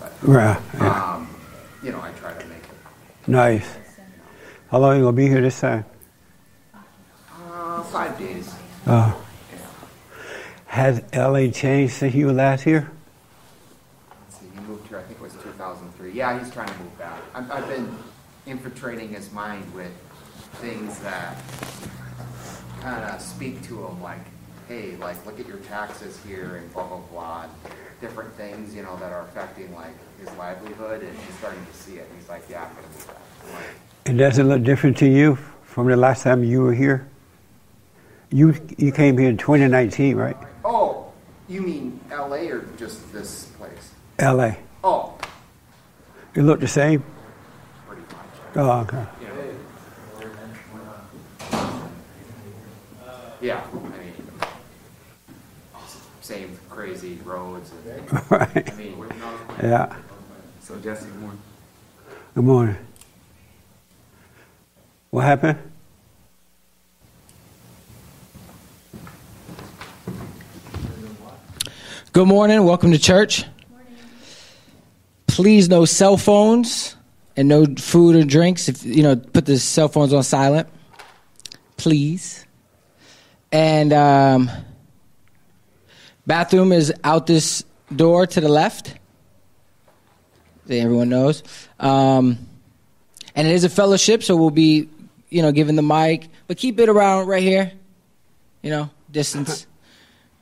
but Right. Yeah. um, you know, I try to make it. Nice. How long you gonna be here this time? Uh, five days. Uh, Yeah. has LA changed since you were last here? Let's see, he moved here, I think it was 2003. Yeah, he's trying to move back. I've, I've been infiltrating his mind with things that kind of speak to him, like, hey, like, look at your taxes here and blah, blah, blah. Different things, you know, that are affecting, like, his livelihood, and he's starting to see it. He's like, yeah, I'm going to move back. I'm like, And doesn't look different to you from the last time you were here? You you came here in 2019, right? oh, you mean LA or just this place? LA. Oh, It looked the same. pretty much. Oh, okay. Yeah, same crazy roads and, right. I mean, we're not Yeah. so Jesse, good morning. Good morning. What happened? Good morning. Welcome to church. Please, no cell phones and no food or drinks. If you know, put the cell phones on silent, please. And um, bathroom is out this door to the left. Everyone knows. Um, and it is a fellowship, so we'll be, you know, giving the mic, but keep it around right here. You know, distance.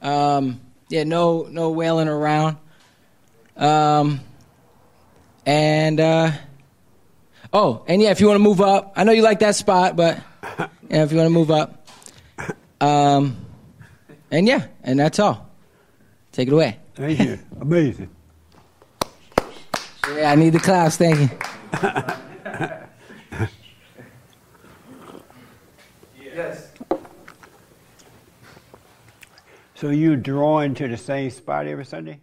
Um, yeah, no, no wailing around. Um, and uh, oh, and yeah, if you want to move up, I know you like that spot, but yeah, if you want to move up, um, and yeah, and that's all. Take it away. Thank you. Amazing. Yeah, I need the claps. Thank you. Yes. So you draw into the same spot every Sunday?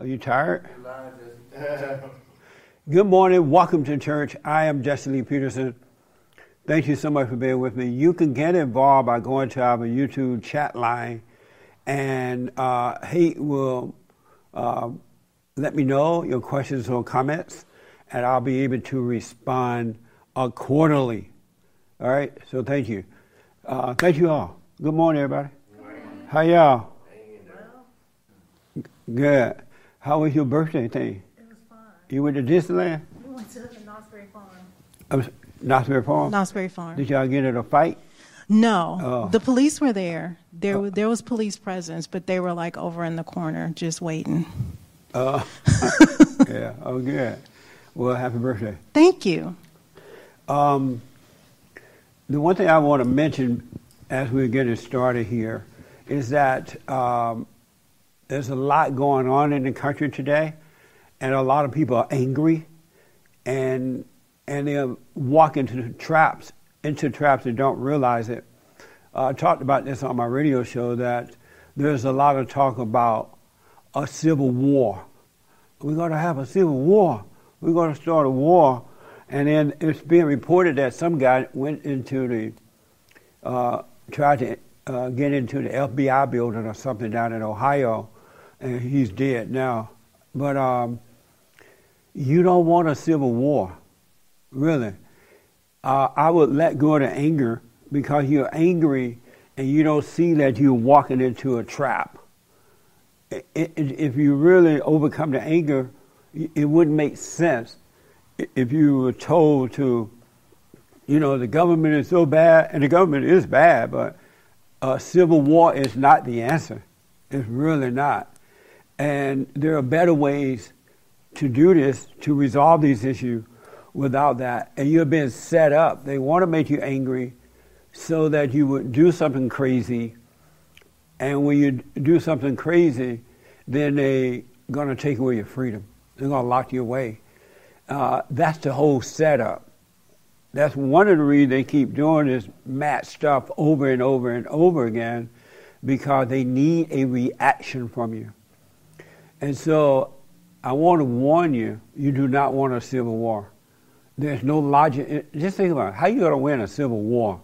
Are you tired? Good morning. Welcome to church. I am Jesse Lee Peterson. Thank you so much for being with me. You can get involved by going to our YouTube chat line, and uh, he will uh, let me know your questions or comments, and I'll be able to respond accordingly. All right. So thank you. Uh, thank you all. Good morning, everybody. How y'all? Good. How was your birthday thing? It was fun. You went to Disneyland? We went to the Knott's Berry Farm. Uh, Knott's Berry Farm? Knott's Berry Farm. Did y'all get in a fight? No, Oh. the police were there. There, wa- there was police presence, but they were like over in the corner, just waiting. Uh, yeah. Oh, good. Well, happy birthday. Thank you. Um, the one thing I want to mention as we're getting started here is that um, there's a lot going on in the country today, and a lot of people are angry, and and they're walking into traps, into traps and don't realize it. Uh, I talked about this on my radio show that there's a lot of talk about a civil war. We're going to have a civil war. We're going to start a war. And then it's being reported that some guy went into the, uh, tried to uh, get into the FBI building or something down in Ohio, and he's dead now. But um, you don't want a civil war, really. Uh, I would let go of the anger because you're angry and you don't see that you're walking into a trap. I- i- If you really overcome the anger, it wouldn't make sense if you were told to, you know, the government is so bad, and the government is bad, but uh, civil war is not the answer. It's really not. And there are better ways to do this, to resolve these issues without that. And you're being set up. They want to make you angry so that you would do something crazy. And when you do something crazy, then they're going to take away your freedom. They're going to lock you away. Uh, that's the whole setup. That's one of the reasons they keep doing this mat stuff over and over and over again because they need a reaction from you. And so I want to warn you, you do not want a civil war. There's no logic. Just think about it. How you going to win a civil war?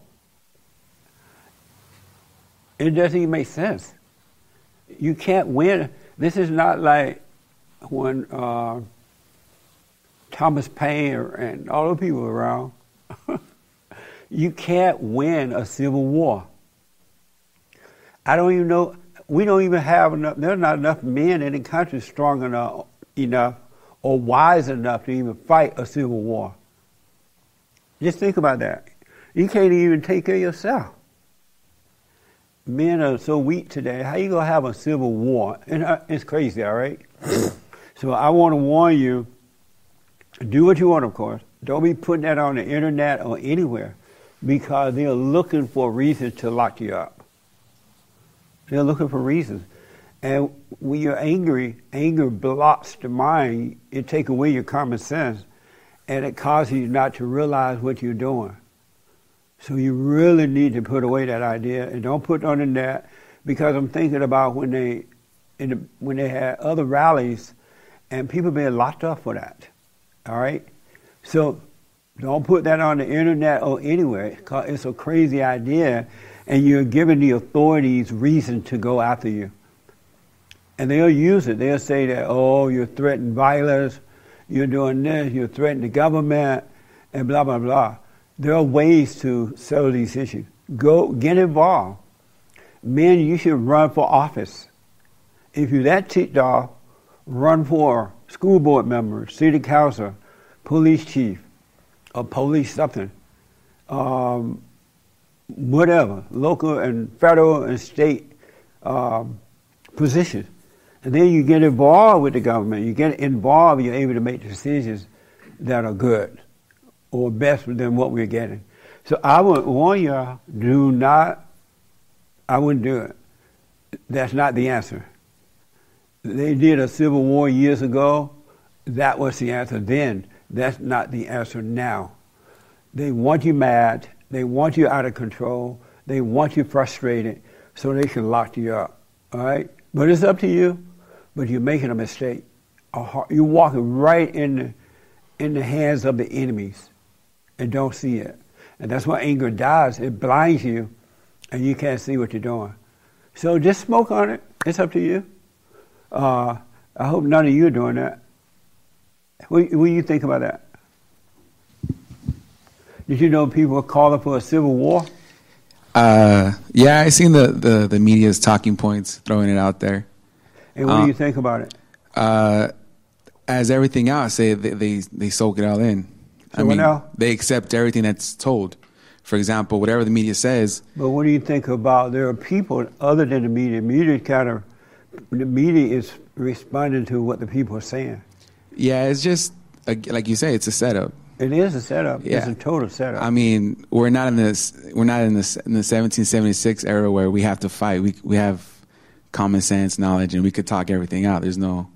It doesn't even make sense. You can't win. This is not like when uh, Thomas Paine and all the people around. you can't win a civil war. I don't even know. We don't even have enough. There's not enough men in the country strong enough, enough, or wise enough to even fight a civil war. Just think about that. You can't even take care of yourself. Men are so weak today. How you gonna have a civil war? And uh, it's crazy, all right. so I want to warn you. Do what you want, of course. Don't be putting that on the internet or anywhere, because they're looking for reasons to lock you up. They're looking for reasons. And when you're angry, anger blocks the mind. It takes away your common sense, and it causes you not to realize what you're doing. So you really need to put away that idea and don't put on the net, because I'm thinking about when they, the, when they had other rallies, and people being locked up for that. All right, so don't put that on the internet or anywhere. It's a crazy idea, and you're giving the authorities reason to go after you. And they'll use it. They'll say that, oh, you're threatening violence, you're doing this, you're threatening the government, and blah, blah, blah. There are ways to settle these issues. Go get involved. Men, you should run for office. If you're that ticked off, run for school board member, city council, police chief, or police something. Um, whatever, local and federal and state um, positions. And then you get involved with the government. You get involved, you're able to make decisions that are good or best than what we're getting. So I would warn you, do not, I wouldn't do it. That's not the answer. They did a civil war years ago. That was the answer then. That's not the answer now. They want you mad. They want you out of control. They want you frustrated so they can lock you up. All right? But it's up to you. But you're making a mistake. You're walking right in the, in the hands of the enemies and don't see it. And that's what anger dies. It blinds you and you can't see what you're doing. So just smoke on it. It's up to you. Uh, I hope none of you are doing that. What, what do you think about that? Did you know people are calling for a civil war? Uh, yeah, I seen the, the, the media's talking points throwing it out there. And what Uh, do you think about it? Uh, as everything else, they, they they they soak it all in. I So what mean, now? they accept everything that's told. For example, whatever the media says, But what do you think about there are people other than the media? Media kind of the media is responding to what the people are saying. yeah, it's just uh, like you say, it's a setup. It is a setup. It's a total setup. I mean, we're not in this. We're not in this in the 1776 era where we have to fight. We we have common sense, knowledge, and we could talk everything out. There's no.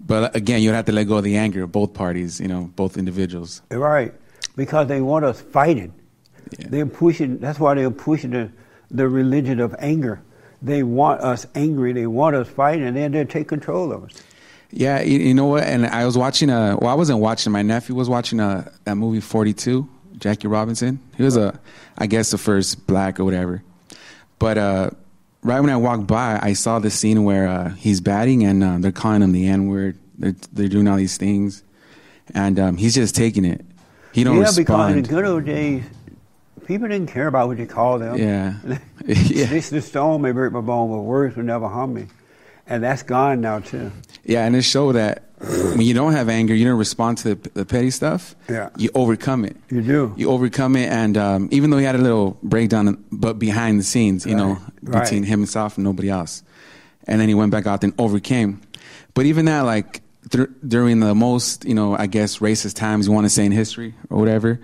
But again, you'd have to let go of the anger of both parties. You know, both individuals. right, because they want us fighting. Yeah. They're pushing. That's why they're pushing the the religion of anger. They want us angry. They want us fighting, and then they take control of us. Yeah, you, you know what? And I was watching a. Well, I wasn't watching. My nephew was watching a that movie Forty Two. Jackie Robinson. He was a, I guess, the first black or whatever. But uh, right when I walked by, I saw the scene where uh, he's batting and uh, they're calling him the N word. They're, they're doing all these things, and um, he's just taking it. He don't yeah, because in the good old days, people didn't care about what you called them. Yeah. Yeah. This the stone may break my bone, but words will never harm me, and that's gone now too. Yeah, and it showed that when you don't have anger, you don't respond to the, the petty stuff. Yeah. You overcome it. You do. You overcome it, and um, even though he had a little breakdown, but behind the scenes, you know, between right. himself and nobody else, and then he went back out and overcame. But even that, like th- during the most, you know, I guess racist times you want to say in history or whatever,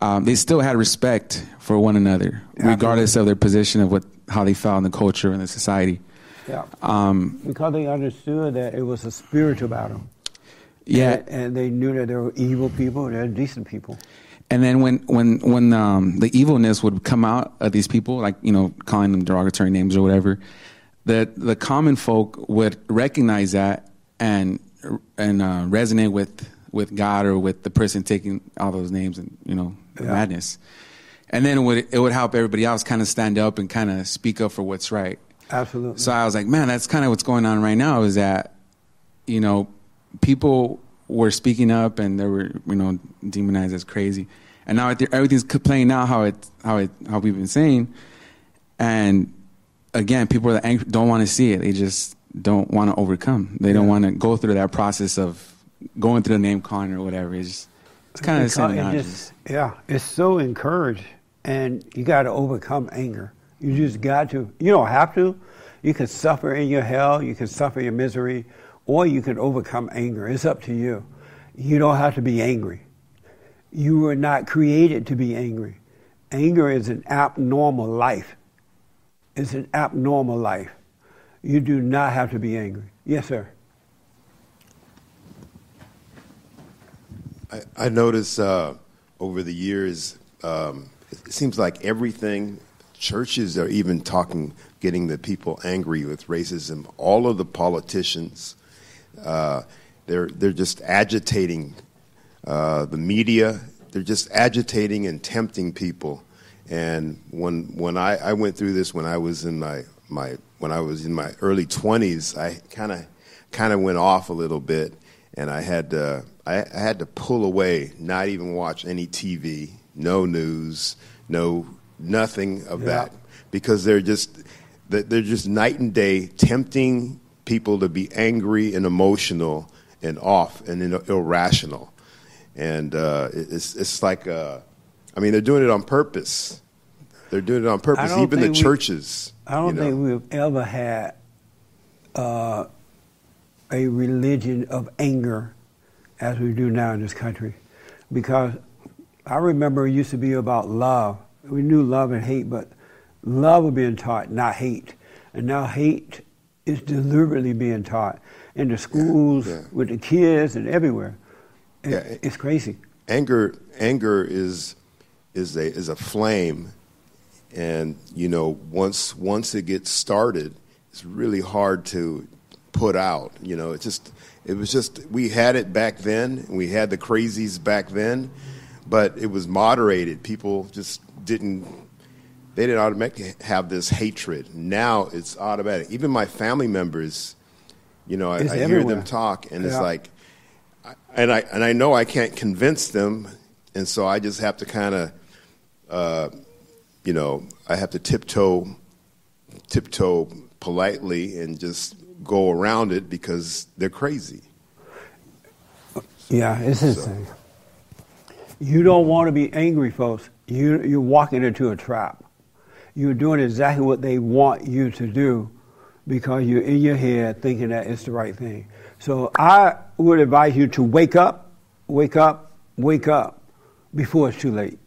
um, they still had respect for one another, regardless of their position of what how they felt in the culture and the society. Yeah. Um, Because they understood that it was a spiritual battle. yeah, And, and they knew that there were evil people and there were decent people. And then when when when um, the evilness would come out of these people, like you know, calling them derogatory names or whatever, the the common folk would recognize that and and uh, resonate with with God or with the person taking all those names and you know the Yeah. madness. And then it would it would help everybody else kind of stand up and kind of speak up for what's right. Absolutely. So I was like, man, that's kind of what's going on right now. Is that you know people were speaking up and they were you know demonized as crazy, and now everything's playing out how it how it how we've been saying, and again, people that angry, don't want to see it. They just don't want to overcome. They don't want to go through that process of going through the name calling or whatever. It's just, it's kind of the same. It now, just- just- yeah, it's so encouraged, and you got to overcome anger. You just got to. You don't have to. You can suffer in your hell. You can suffer your misery, or you can overcome anger. It's up to you. You don't have to be angry. You were not created to be angry. Anger is an abnormal life. It's an abnormal life. You do not have to be angry. Yes, sir. I, I notice uh, over the years, um, it seems like everything, churches are even talking, getting the people angry with racism. All of the politicians, uh, they're, they're just agitating uh, the media. They're just agitating and tempting people. And when, when I, I went through this when I was in my, my, when I was in my early 20s, I kind of kind of went off a little bit, and I had to I, I had to pull away, not even watch any TV, no news, no nothing of Yeah. that, because they're just they're just night and day tempting people to be angry and emotional and off and irrational, and uh, it's it's like uh, I mean they're doing it on purpose. They're doing it on purpose. Even the we- churches. I don't you know. think we've ever had uh, a religion of anger as we do now in this country. Because I remember it used to be about love. We knew love and hate, but love was being taught, not hate. And now hate is deliberately being taught in the schools, yeah. with the kids, and everywhere. It- Yeah. It's crazy. anger anger is is a is a flame and you know once once it gets started it's really hard to put out you know it just it was just we had it back then we had the crazies back then but it was moderated people just didn't they didn't automatically have this hatred now it's automatic even my family members you know i, I hear them talk and it's like and I and I know I can't convince them, and so I just have to kind of, uh, you know, I have to tiptoe, tiptoe politely and just go around it because they're crazy. Yeah, it's his thing. You don't want to be angry, folks. You, you're walking into a trap. You're doing exactly what they want you to do because you're in your head thinking that it's the right thing. So I would advise you to wake up, wake up, wake up before it's too late.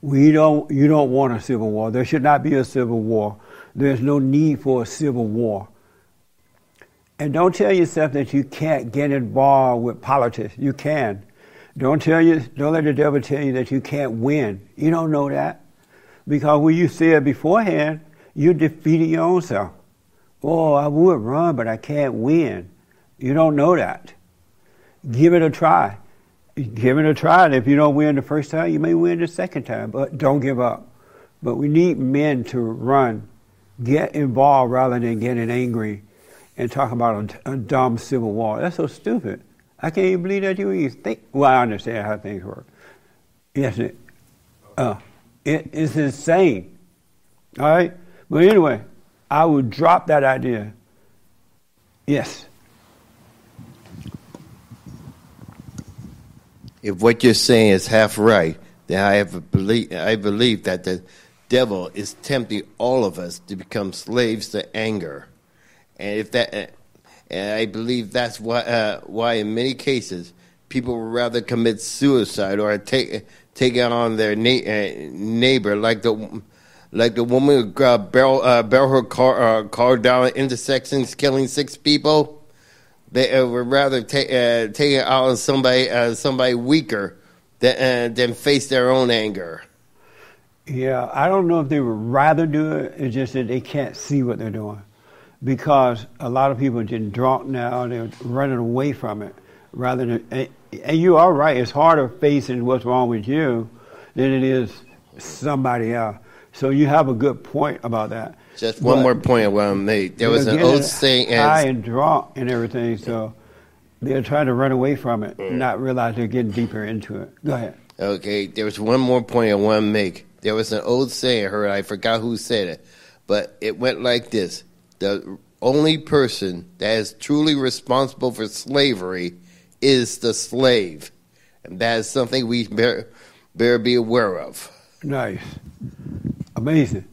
We don't, you don't want a civil war. There should not be a civil war. There's no need for a civil war. And don't tell yourself that you can't get involved with politics. You can. Don't tell you. Don't let the devil tell you that you can't win. You don't know that because when you say it beforehand, you defeated your own self. Oh, I would run, but I can't win. You don't know that. Give it a try. Give it a try. And if you don't win the first time, you may win the second time. But don't give up. But we need men to run, get involved rather than getting angry and talk about a, a dumb civil war. That's so stupid. I can't even believe that you even think. Well, I understand how things work. Yes, it, uh, it is insane. All right? But anyway, I would drop that idea. Yes. if what you're saying is half right, then I have a I believe that the devil is tempting all of us to become slaves to anger, and if that, and I believe that's why uh, why in many cases people would rather commit suicide or take take it on their na- uh, neighbor, like the like the woman who uh, barrel uh, barrel her car uh, car down intersections, killing six people. They uh, would rather take uh, take it out on somebody somebody weaker than than face their own anger. Yeah, I don't know if they would rather do it. It's just that they can't see what they're doing. Because a lot of people are getting drunk now. They're running away from it rather than. And, and you are right. It's harder facing what's wrong with you than it is somebody else. So you have a good point about that. Just one But- more point I want to make. There was an old saying, high and drunk and everything, so they're trying to run away from it, mm. not realize they're getting deeper into it. Go ahead. Okay, there was one more point I want to make. There was an old saying I heard, I forgot who said it, but it went like this The only person that is truly responsible for slavery is the slave. And that is something we better, better be aware of. Nice, amazing.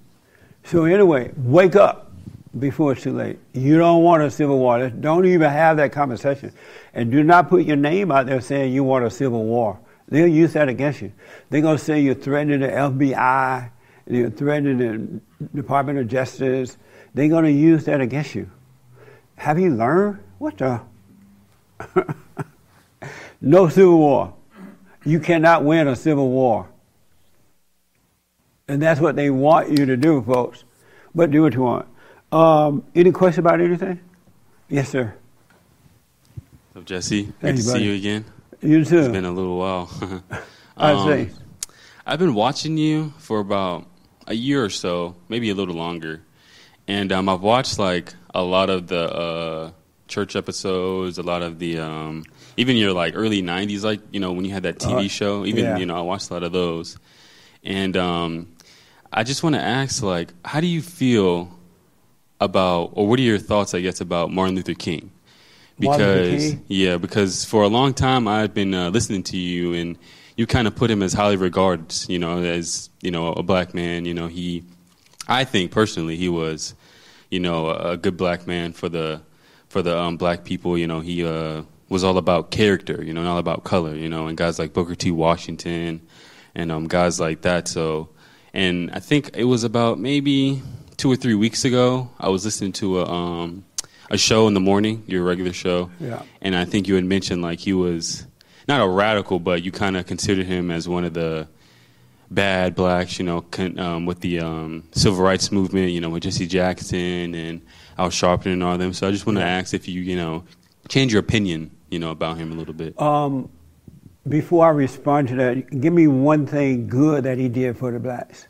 So anyway, wake up before it's too late. You don't want a civil war. Don't even have that conversation, and do not put your name out there saying you want a civil war. They'll use that against you. They're gonna say you're threatening the FBI, you're threatening the Department of Justice. They're gonna use that against you. Have you learned what the? no civil war. You cannot win a civil war. And that's what they want you to do, folks. But do what you want. Um, any question about anything? Yes, sir. So Jesse, good Hey, to buddy. see you again. You too. It's been a little while. I Um, see. I've been watching you for about a year or so, maybe a little longer, and um, I've watched like a lot of the uh, church episodes, a lot of the um, even your like early '90s, like you know when you had that TV Uh, show. Even yeah. you know I watched a lot of those, and um, I just want to ask, like, how do you feel about, or what are your thoughts, I guess, about Martin Luther King? Because King? yeah, because for a long time I've been uh, listening to you, and you kind of put him as highly regarded, you know, as you know a black man. You know, he, I think personally, he was, you know, a, a good black man for the for the um, black people. You know, he uh, was all about character, you know, not about color. You know, and guys like Booker T. Washington, and um, guys like that. So, and I think it was about maybe two or three weeks ago. I was listening to a um, a show in the morning, your regular show, Yeah. and I think you had mentioned like he was not a radical, but you kind of considered him as one of the bad blacks, you know, con- um, with the um, civil rights movement, you know, with Jesse Jackson and Al Sharpton and all them. So I just want to ask if you, you know, change your opinion, you know, about him a little bit. Um, before I respond to that, give me one thing good that he did for the blacks.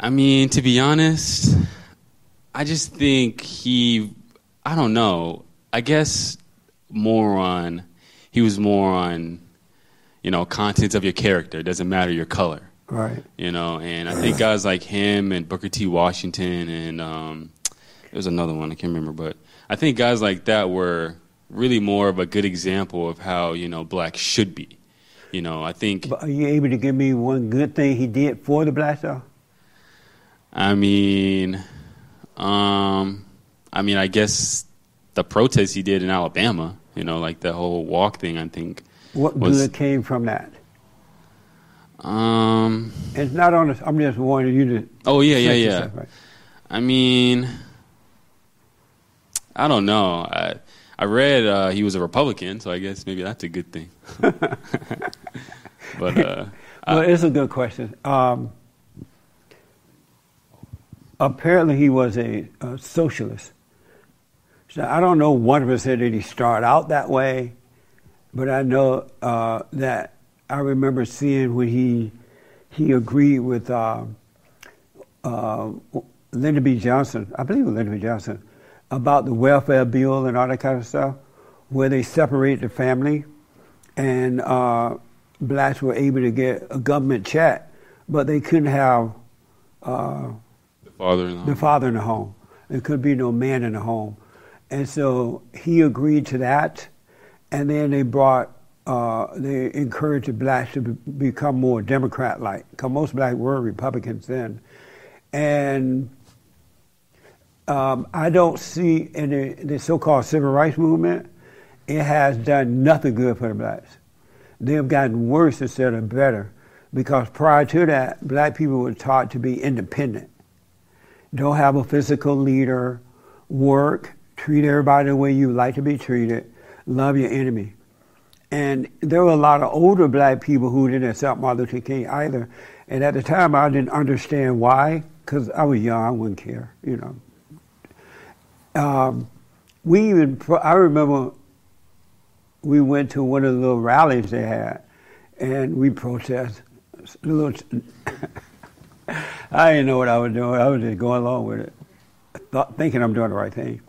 I mean, to be honest, I just think he, I don't know. I guess more on, he was more on, you know, contents of your character. It doesn't matter your color, Right. you know. And I think guys like him and Booker T. Washington and um, there was another one I can't remember, but I think guys like that were really more of a good example of how you know blacks should be. You know, I think. But are you able to give me one good thing he did for the blacks, though? I mean, um, I mean, I guess the protests he did in Alabama, you know, like the whole walk thing. I think. What Was- good came from that? Um. It's not on. The, I'm just wanting you to. Oh yeah, yeah, yeah. right? I mean, I don't know. I I read uh, he was a Republican, so I guess maybe that's a good thing. but uh, Well, it's a good question. Um, apparently, he was a, a socialist. So I don't know 100% did he start out that way, but I know uh, that I remember seeing when he he agreed with uh, uh, Lyndon B. Johnson, I believe it was Lyndon B. Johnson, about the welfare bill and all that kind of stuff, where they separated the family and uh, blacks were able to get a government check, but they couldn't have uh, the father-in-law. the father in the home. There could be no man in the home. And so he agreed to that, and then they brought, uh, they encouraged the blacks to be, become more Democrat like, because most blacks were Republicans then. And um, I don't see in the, the so called civil rights movement, it has done nothing good for the blacks. They have gotten worse instead of better because prior to that, black people were taught to be independent. Don't have a physical leader, work, treat everybody the way you like to be treated, love your enemy. And there were a lot of older black people who didn't accept Martin Luther King either. And at the time, I didn't understand why, because I was young, I wouldn't care, you know. um, we even, I remember we went to one of the little rallies they had, and we protested. I didn't know what I was doing. I was just going along with it, thinking I'm doing the right thing.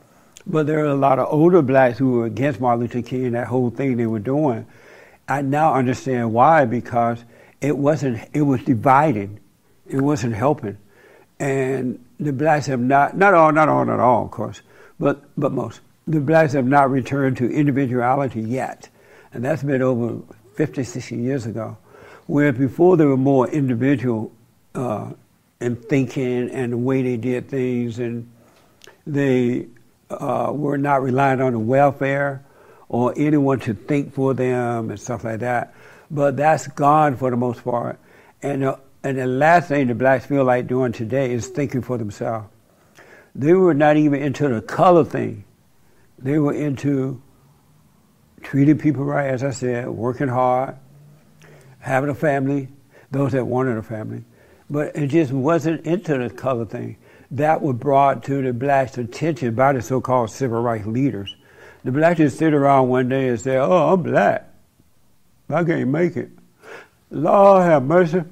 But there are a lot of older blacks who were against Martin Luther King and that whole thing they were doing. I now understand why because it wasn't. It was dividing. It wasn't helping, and the blacks have not. Not all. Not all. Not all. Of course, but but most. The blacks have not returned to individuality yet, and that's been over 50, 60 years ago. Where before they were more individual uh, in thinking and the way they did things, and they uh, were not relying on the welfare or anyone to think for them and stuff like that. But that's gone for the most part. And, uh, and the last thing the blacks feel like doing today is thinking for themselves. They were not even into the color thing. They were into treating people right, as I said, working hard, having a family, those that wanted a family. But it just wasn't into the color thing. That was brought to the blacks' attention by the so called civil rights leaders. The blacks just sit around one day and say, Oh, I'm black. I can't make it. Lord have mercy.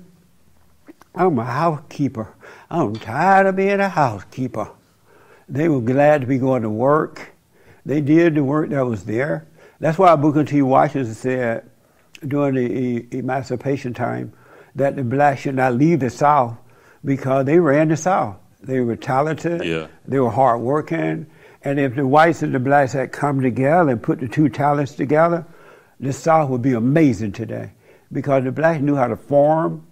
I'm a housekeeper. I'm tired of being a housekeeper. They were glad to be going to work. They did the work that was there. That's why Booker T. Washington said during the emancipation time that the blacks should not leave the South because they ran the South. They were talented. Yeah. They were hardworking. And if the whites and the blacks had come together and put the two talents together, the South would be amazing today. Because the blacks knew how to farm,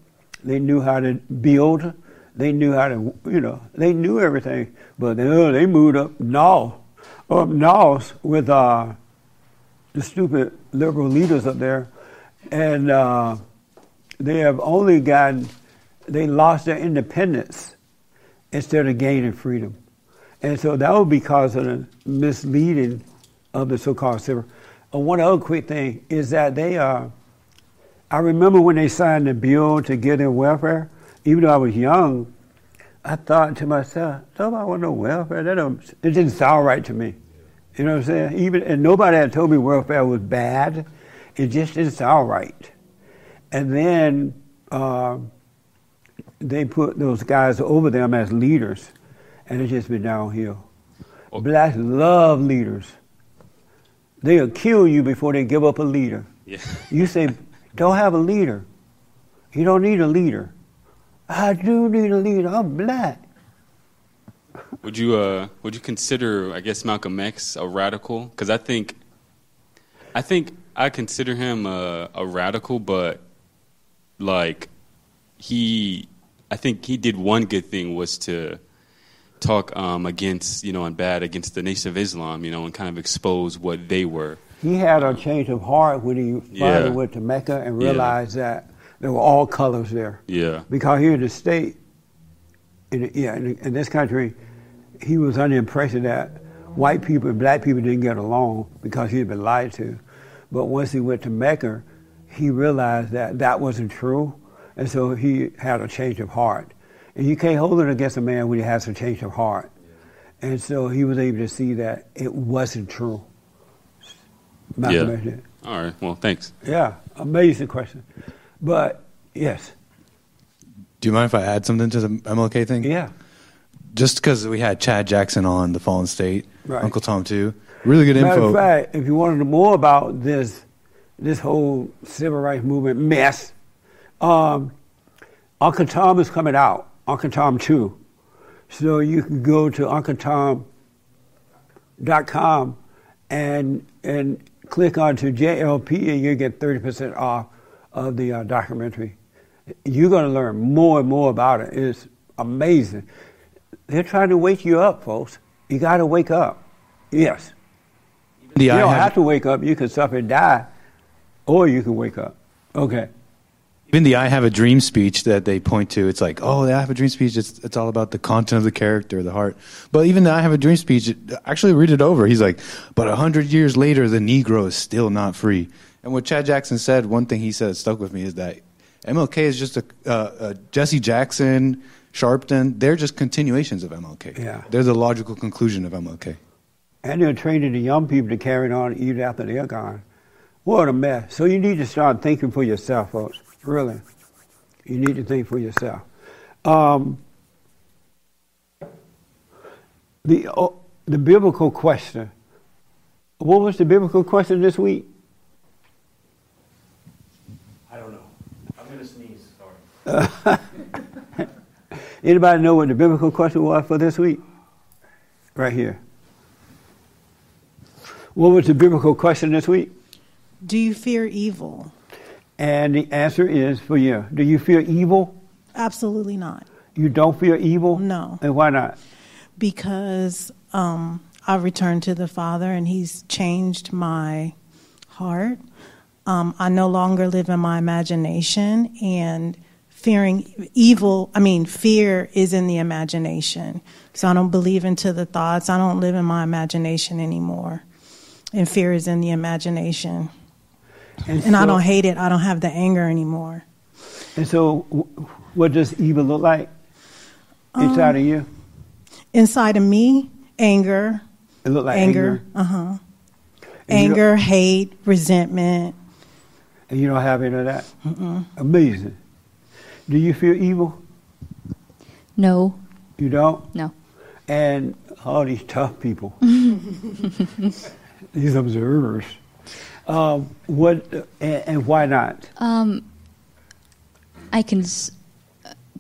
they knew how to build, they knew how to, you know, they knew everything. But they, oh, they moved up north, up north with uh, the stupid liberal leaders up there. And uh, they have only gotten, they lost their independence instead of gaining freedom. And so that was because of the misleading of the so-called civil. Uh, one other quick thing is that they uh, I remember when they signed the bill to get in welfare, even though I was young, I thought to myself, nobody want no welfare. That don't, it didn't sound right to me. You know what I'm saying? Even and nobody had told me welfare was bad. It just didn't sound right. And then uh, they put those guys over them as leaders, and it's just been downhill. Blacks love leaders. They'll kill you before they give up a leader. Yeah. You say, don't have a leader. You don't need a leader. I do need a leader. I'm black. Would you uh would you consider I guess Malcolm X a radical? Because I think I think I consider him a, a radical, but like he I think he did one good thing was to talk um, against you know and bad against the Nation of Islam, you know, and kind of expose what they were. He had a change of heart when he finally Yeah. went to Mecca and Yeah. realized that there were all colors there. Yeah. Because here in the state, in, yeah, in, in this country, he was under the impression that white people and black people didn't get along because he had been lied to. But once he went to Mecca, he realized that that wasn't true, and so he had a change of heart. And you can't hold it against a man when he has a change of heart. And so he was able to see that it wasn't true. Malcolm Yeah. All right. Well, thanks. Yeah, amazing question. But yes, Do you mind if I add something to the MLK thing? yeah, Just because we had Chad Jackson on the Fallen State, Right. Uncle Tom too. Really good Matter info. of fact, if you want to know more about this, this whole civil rights movement mess, um, Uncle Tom is coming out. Uncle Tom Two, so you can go to UncleTom.com and and click onto JLP, and you get thirty percent off of the uh, documentary. You're going to learn more and more about it. It's amazing. They're trying to wake you up, folks. You got to wake up. Yes. The you don't have to wake up. You can suffer and die, or you can wake up. Okay. Even the I have a dream speech that they point to. It's like, oh, the I have a dream speech. It's it's all about the content of the character, the heart. But even the I have a dream speech, actually read it over. He's like, but a hundred years later, the Negro is still not free. And what Chad Jackson said, one thing he said that stuck with me is that MLK is just a uh, uh, Jesse Jackson, Sharpton. They're just continuations of MLK. Yeah. they're the logical conclusion of MLK. And they're training the young people to carry it on even after they're gone. What a mess. So you need to start thinking for yourself, folks. Really. You need to think for yourself. Um, the, oh, the biblical question. What was the biblical question this week? I don't know. I'm going to sneeze. Sorry. Anybody know what the biblical question was for this week? Right here. What was the biblical question this week? Do you fear evil? And the answer is for you. Do you fear evil? Absolutely not. You don't fear evil? No. And why not? Because um, I returned to the Father and He's changed my heart. Um, I no longer live in my imagination and fearing evil. I mean, fear is in the imagination. So I don't believe into the thoughts. I don't live in my imagination anymore. And fear is in the imagination. And, And I don't hate it. I don't have the anger anymore. And so, w- what does evil look like inside of you? Inside of me, anger, It look like anger, anger. uh huh, And anger, hate, resentment. And you don't have any of that? Amazing. Do you feel evil? No, You don't? no. And all these tough people, these observers. Um, what and, and why not? Um, I can.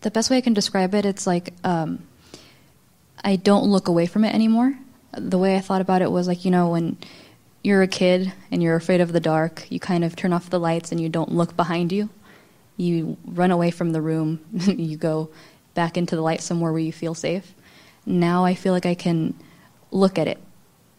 The best way I can describe it, it's like um, I don't look away from it anymore. The way I thought about it was like you know when you're a kid and you're afraid of the dark, you kind of turn off the lights and you don't look behind you. You run away from the room. you go back into the light somewhere where you feel safe. Now I feel like I can look at it.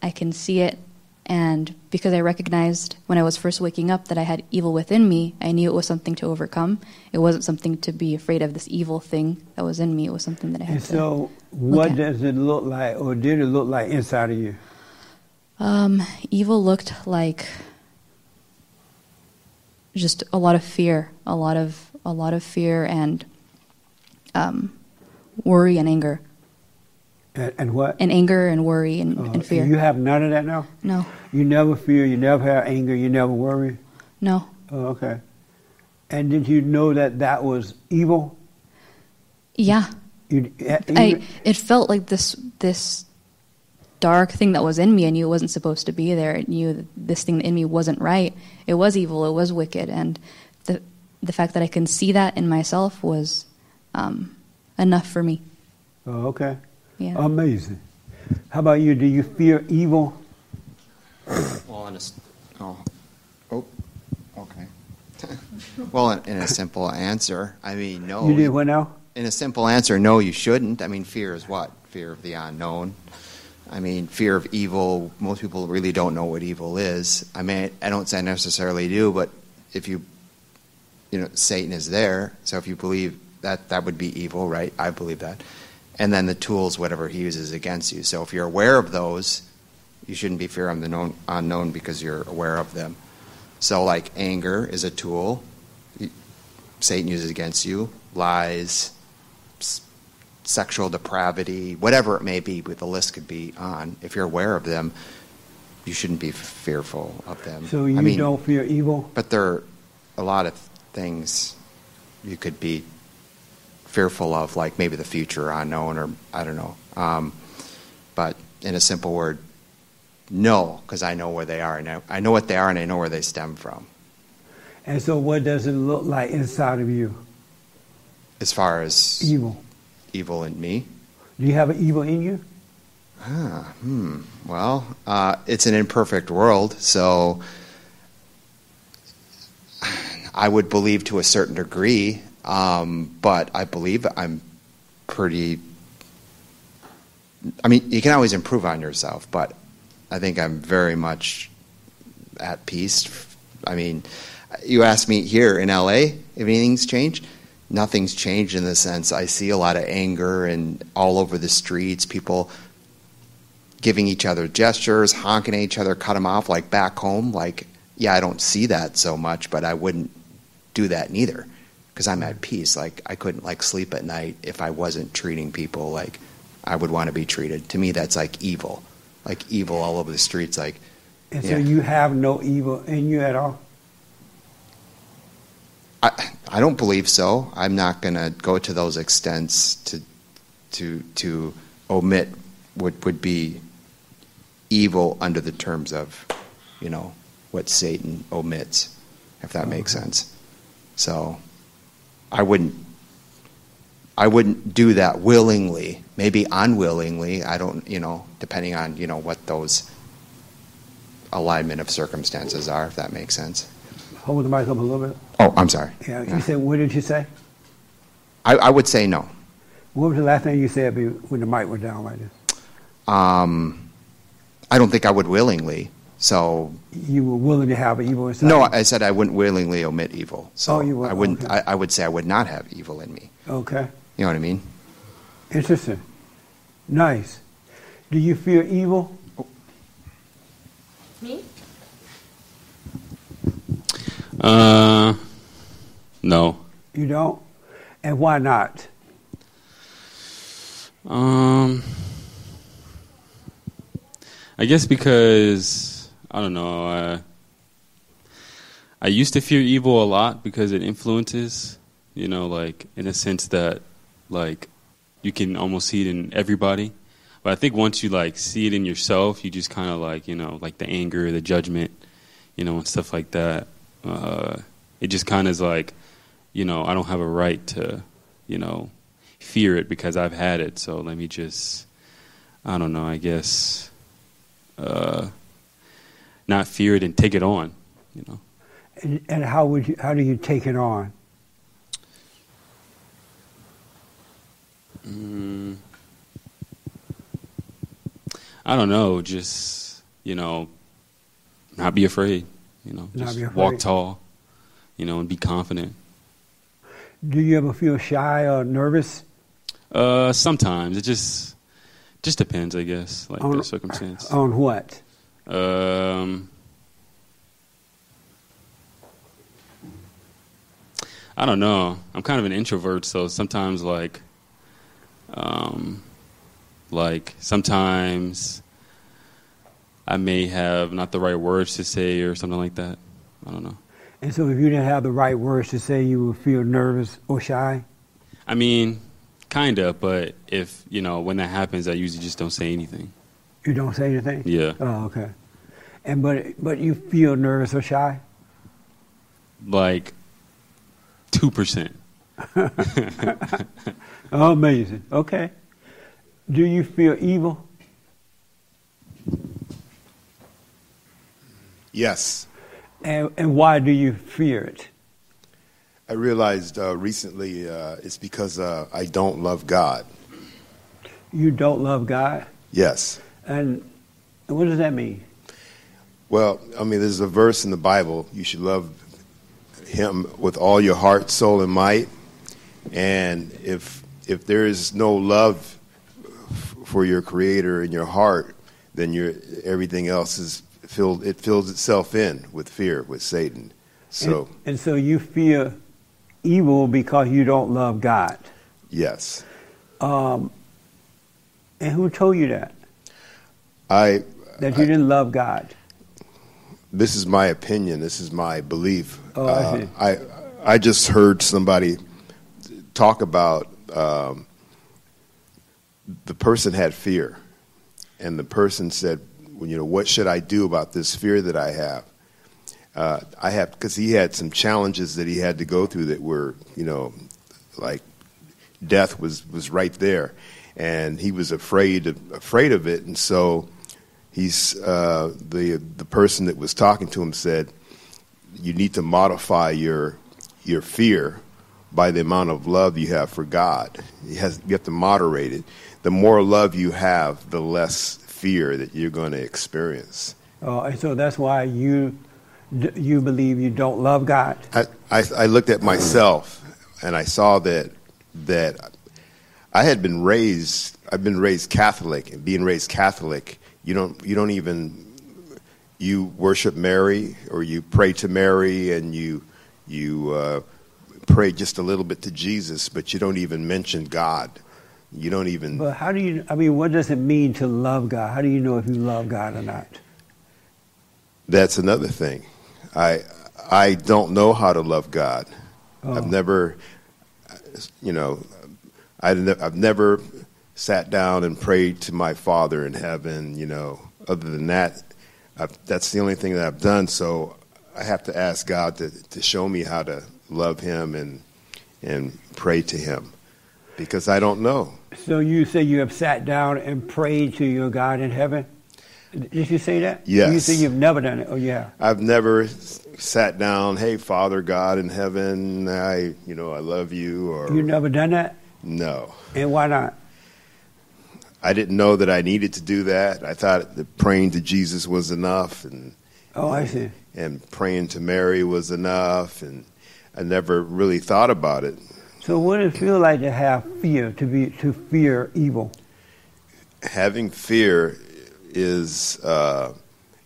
I can see it. And because I recognized when I was first waking up that I had evil within me, I knew it was something to overcome. It wasn't something to be afraid of, this evil thing that was in me. It was something that I had And to. so, what at. does it look like, or did it look like inside of you? Um, evil looked like just a lot of fear, a lot of a lot of fear and um, worry and anger, And, and what? and anger and worry and, Uh, and fear. You have none of that now. no, You never fear. You never have anger. You never worry. no. Oh, okay. And did you know that that was evil? Yeah, You, eh, I. It felt like this this dark thing that was in me. I knew it wasn't supposed to be there. I knew that this thing in me wasn't right. It was evil. It was wicked, and the the fact that I can see that in myself was um, enough for me. oh, okay. Yeah. Amazing. How about you? Do you fear evil? Well, in a, s- oh, oh, okay. well, in, in a simple answer, I mean, no. You did what now? In a simple answer, no, you shouldn't. I mean, fear is what? Fear of the unknown. I mean, fear of evil. Most people really don't know what evil is. I mean, I don't say I necessarily do, but if you, you know, Satan is there. So if you believe that, that would be evil, right? I believe that. And then the tools, whatever he uses against you. So if you're aware of those, you shouldn't be fear of the known, unknown because you're aware of them. So, like anger is a tool Satan uses against you, lies, sexual depravity, whatever it may be, but the list could be on. If you're aware of them, you shouldn't be fearful of them. So you I mean, don't fear evil? but there are a lot of things you could be fearful of, like maybe the future unknown, or I don't know. Um, but in a simple word, no, because I know where they are, and I, I know what they are, and I know where they stem from. And so, what does it look like inside of you? As far as Evil. evil in me, Do you have an evil in you? Ah, hmm. Well, uh, it's an imperfect world, so I would believe to a certain degree, um, but I believe I'm pretty. I mean, you can always improve on yourself, but I think I'm very much at peace. I mean, you asked me here in LA if anything's changed. Nothing's changed in the sense I see a lot of anger and all over the streets, people giving each other gestures, honking at each other, cut them off like back home. Like, yeah, I don't see that so much, but I wouldn't do that neither because I'm at peace. Like, I couldn't like sleep at night if I wasn't treating people like I would want to be treated. To me, that's like evil. like evil all over the streets. Like, And so Yeah. you have no evil in you at all? I, I don't believe so. I'm not going to go to those extents to to to omit what would be evil under the terms of, you know, what Satan omits, if that makes sense. So, I wouldn't I wouldn't do that willingly. Maybe unwillingly. I don't, you know, depending on you know what those alignment of circumstances are, if that makes sense. Hold the mic up a little bit. Oh, I'm sorry. Yeah, you said, what did you say? I, I would say no. What was the last thing you said when the mic went down like this? Um, I don't think I would willingly. So You were willing to have evil inside? no, you? I said I wouldn't willingly omit evil. So Oh, you would- I wouldn't. okay. I, I would say I would not have evil in me. Okay. You know what I mean? Interesting. Nice. Do you fear evil? Me? Uh, no. You don't? And why not? Um, I guess because I don't know. Uh, I used to fear evil a lot because it influences. You know, like in a sense that, like, you can almost see it in everybody. But I think once you like see it in yourself, you just kind of like you know, like the anger, the judgment, you know, and stuff like that. Uh, it just kind of is like, you know, I don't have a right to, you know, fear it because I've had it. So let me just, I don't know, I guess, uh, not fear it and take it on, you know. And, and how would you? How do you take it on? Mm, I don't know, just, you know, not be afraid, you know, Not just walk tall, you know, and be confident. Do you ever feel shy or nervous? Uh, sometimes it just, just depends, I guess, like On- the circumstance. On what? Um, I don't know. I'm kind of an introvert, so sometimes like, um, like sometimes I may have not the right words to say or something like that. I don't know. And so, if you didn't have the right words to say, you would feel nervous or shy. I mean, kinda, but if you know when that happens, I usually just don't say anything. You don't say anything. Yeah, Oh, okay. And but but you feel nervous or shy. like two percent. Oh, amazing. Okay. Do you feel evil? Yes. And and why do you fear it? I realized uh, recently uh, it's because uh, I don't love God. You don't love God, Yes. And what does that mean? Well, I mean, there's a verse in the Bible you should love Him with all your heart, soul, and might. And if if there is no love for your Creator in your heart, then your everything else is filled. It fills itself in with fear, with Satan. So and, and so you fear evil because you don't love God. yes, Um, and who told you that? I. That you didn't love God? This is my opinion. This is my belief. Oh, I Uh. I I just heard somebody talk about um, the person had fear, and the person said, well, "You know, what should I do about this fear that I have?" Uh, I have because he had some challenges that he had to go through that were, you know, like death was was right there, and he was afraid of, afraid of it, and so he's uh, the the person that was talking to him said, "You need to modify your your fear by the amount of love you have for God. You, has, you have to moderate it. The more love you have, the less fear that you're going to experience." Uh, and so that's why you you believe you don't love God. I, I, I looked at myself and I saw that that I had been raised. I've been raised Catholic, and being raised Catholic, you don't you don't even you worship Mary or you pray to Mary and you you uh, pray just a little bit to Jesus, but you don't even mention God. You don't even. But how do you? I mean, what does it mean to love God? How do you know if you love God or not? That's another thing. I I don't know how to love God. Oh. I've never, you know, I've never sat down and prayed to my Father in heaven. You know, other than that, I've, that's the only thing that I've done. So I have to ask God to, to show me how to love Him and and pray to Him because I don't know. So you say you have sat down and prayed to your God in heaven? Did you say that? Yes. You say you've never done it? Oh, yeah. I've never sat down. Hey, Father God in heaven, I you know I love you. Or You never done that? no. And why not? I didn't know that I needed to do that. I thought that praying to Jesus was enough, and Oh, I see. and praying to Mary was enough, and I never really thought about it. So what does it feel like to have fear, to be to fear evil? Having fear is uh,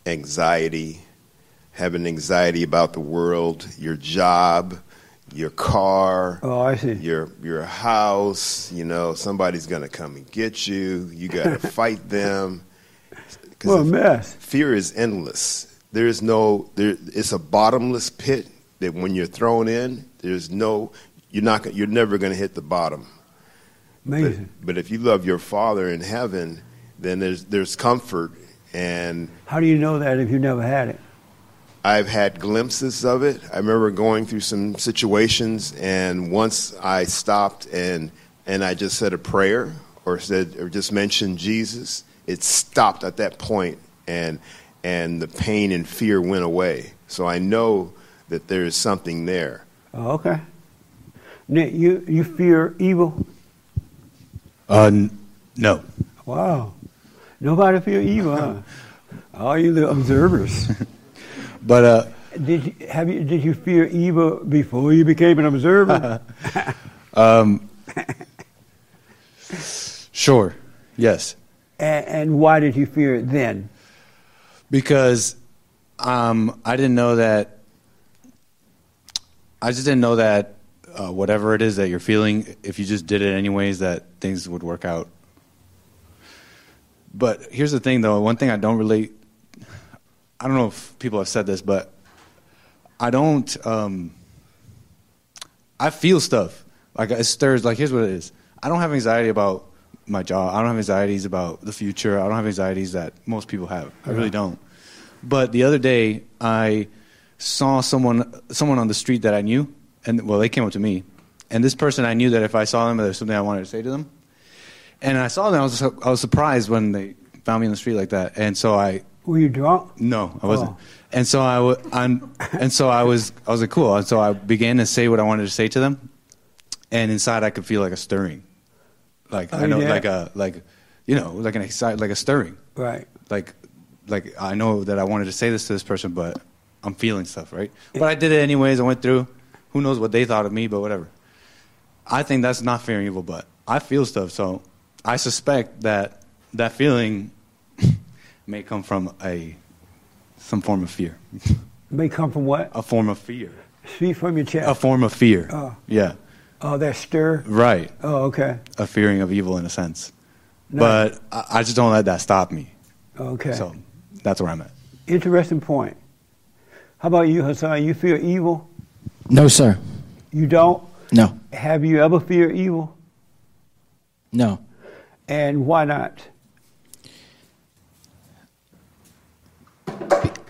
anxiety, having anxiety about the world, your job, your car, Oh, I see. your your house. You know, somebody's gonna come and get you. You got to fight them. What a mess. fear is endless. There is no there. It's a bottomless pit that when you're thrown in, there's no. You're not. You're never going to hit the bottom. But, Amazing. but if you love your Father in heaven, then there's there's comfort, and How do you know that if you never had it? I've had glimpses of it. I remember going through some situations, and once I stopped and and I just said a prayer or said or just mentioned Jesus, it stopped at that point, and and the pain and fear went away. So I know that there is something there. Oh, okay. Nick, you, you fear evil? Uh, n- no. Wow. Nobody fear evil, huh? All you the observers. But uh, Did you, have you, did you fear evil before you became an observer? sure, yes. and, and why did you fear it then? because um, I didn't know that. I just didn't know that uh, whatever it is that you're feeling, if you just did it anyways, that things would work out. But here's the thing, though. One thing I don't relate. I don't know if people have said this, but I don't. Um, I feel stuff like it stirs. Like here's what it is. I don't have anxiety about my job. I don't have anxieties about the future. I don't have anxieties that most people have. I really don't. But the other day, I saw someone someone on the street that I knew, and well, they came up to me, and this person I knew that if I saw them, there's something I wanted to say to them. And I saw them. I was I was surprised when they found me in the street like that, and so I Were you drunk? no, I wasn't. Oh. And so I w- I'm, and so I was, I was like, cool. And so I began to say what I wanted to say to them, and inside I could feel like a stirring, like Oh, I know, yeah? like a, like, you know, like an excite, like a stirring, Right. like, like I know that I wanted to say this to this person, but I'm feeling stuff, right? But I did it anyways. I went through. Who knows what they thought of me, but whatever. I think that's not fearing evil, but I feel stuff, so I suspect that that feeling may come from a some form of fear. May come from what? A form of fear. Speak from your chest. A form of fear. Oh. Yeah. oh, that stir. Right. Oh, okay. A fearing of evil in a sense. Nice. But I, I just don't let that stop me. Okay. So that's where I'm at. Interesting point. How about you, Hassan? You fear evil? No, sir. You don't? No. Have you ever feared evil? No. And why not?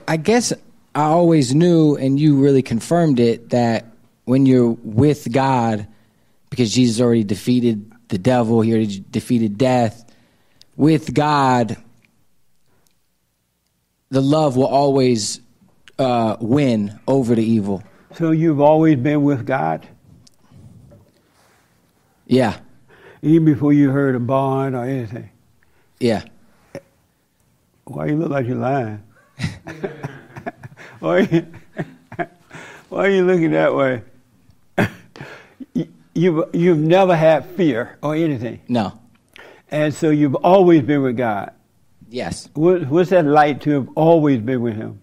I guess I always knew, and you really confirmed it, that when you're with God, because Jesus already defeated the devil, he already defeated death, with God, the love will always uh, win over the evil. So you've always been with God, Yeah. even before you heard a bond or anything. Yeah. Why you look like you're lying? Why, you, why are you looking that way? You- you've, you've never had fear or anything. No. And so you've always been with God. Yes. What, what's that like to have always been with Him?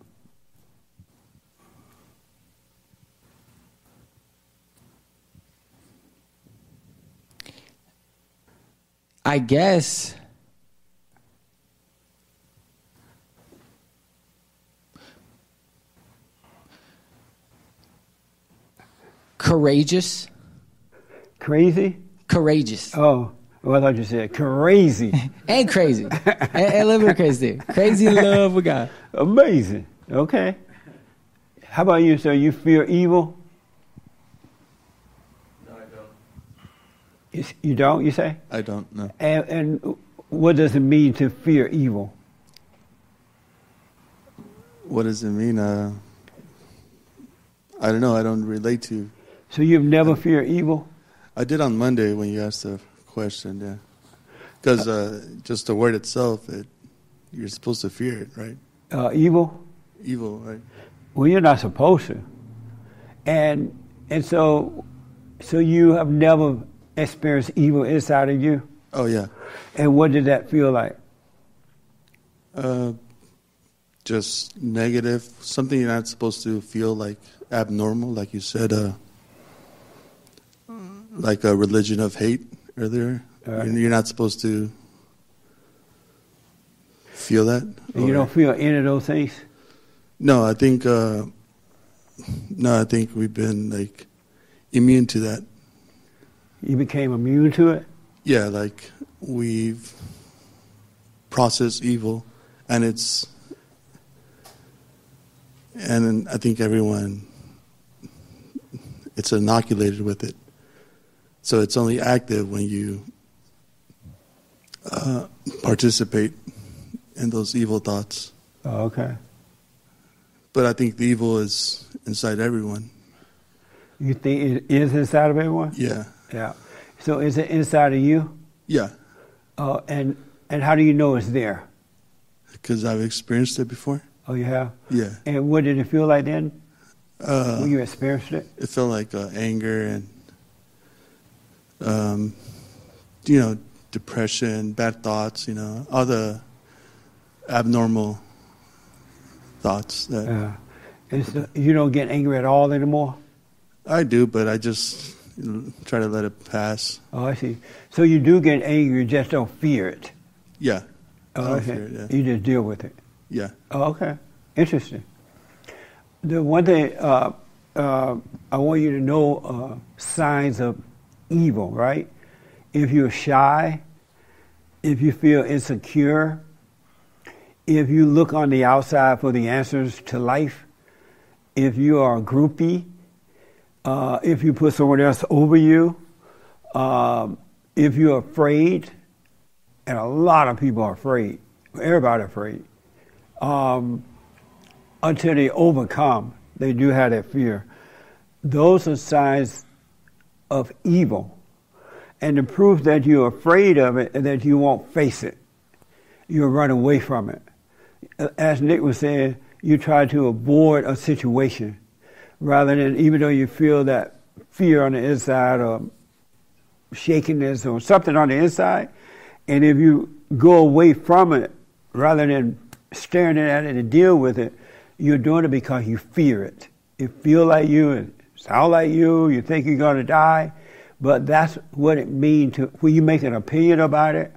I guess. Courageous. Crazy? Courageous. Oh, well, I thought you said crazy. and crazy. and, and a little bit crazy. Crazy in love with God. Amazing. Okay. How about you, sir? You fear evil? No, I don't. You, you don't, you say? I don't know. And, and what does it mean to fear evil? What does it mean? Uh, I don't know. I don't relate to. So you've never feared evil? I did on Monday when you asked the question, yeah. Because uh, just the word itself, it, you're supposed to fear it, right? Uh, evil? Evil, right? Well, you're not supposed to. And and so so you have never experienced evil inside of you? Oh, yeah. And what did that feel like? Uh, just negative, something you're not supposed to feel like abnormal, like you said, uh, like a religion of hate earlier. Right. You're not supposed to feel that. You don't feel any of those things? No, I think uh, no, I think we've been like immune to that. You became immune to it? Yeah, like we've processed evil, and it's and I think everyone it's inoculated with it. So it's only active when you uh, participate in those evil thoughts. Oh, okay. But I think the evil is inside everyone. You think it is inside of everyone? Yeah. Yeah. So is it inside of you? Yeah, Uh, and and how do you know it's there? because I've experienced it before. Oh, you have? Yeah. And what did it feel like then Uh, when you experienced it? it felt like uh, anger and, um, you know, depression, bad thoughts, you know, other abnormal thoughts that Yeah. And so you don't get angry at all anymore? I do, but I just try to let it pass. Oh, I see. So you do get angry, you just don't fear it. Yeah. Oh, okay. fear it, yeah. You just deal with it. Yeah. Oh, okay. Interesting. The one thing uh, uh, I want you to know uh, signs of evil, right? If you're shy, if you feel insecure, if you look on the outside for the answers to life, if you are a groupie, uh, if you put someone else over you, um, if you're afraid, and a lot of people are afraid, everybody afraid, um, until they overcome, they do have that fear. Those are signs of evil. And the proof that you're afraid of it and that you won't face it. You'll run away from it. As Nick was saying, you try to avoid a situation rather than, even though you feel that fear on the inside or shakiness or something on the inside, and if you go away from it rather than staring at it and deal with it, you're doing it because you fear it. It feel like you, it sound like you, you think you're going to die, but that's what it means to, when you make an opinion about it,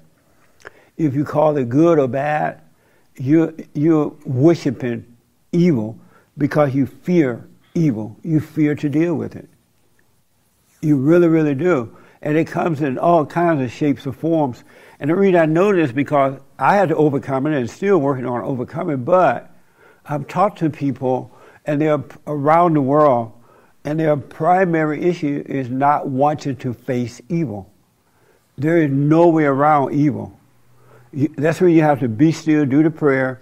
if you call it good or bad, you're, you're worshiping evil because you fear evil. You fear to deal with it. You really, really do. And it comes in all kinds of shapes and forms. And the reason I know this because I had to overcome it and still working on overcoming, but I've talked to people and they're around the world and their primary issue is not wanting to face evil. There is no way around evil. That's where you have to be still, do the prayer,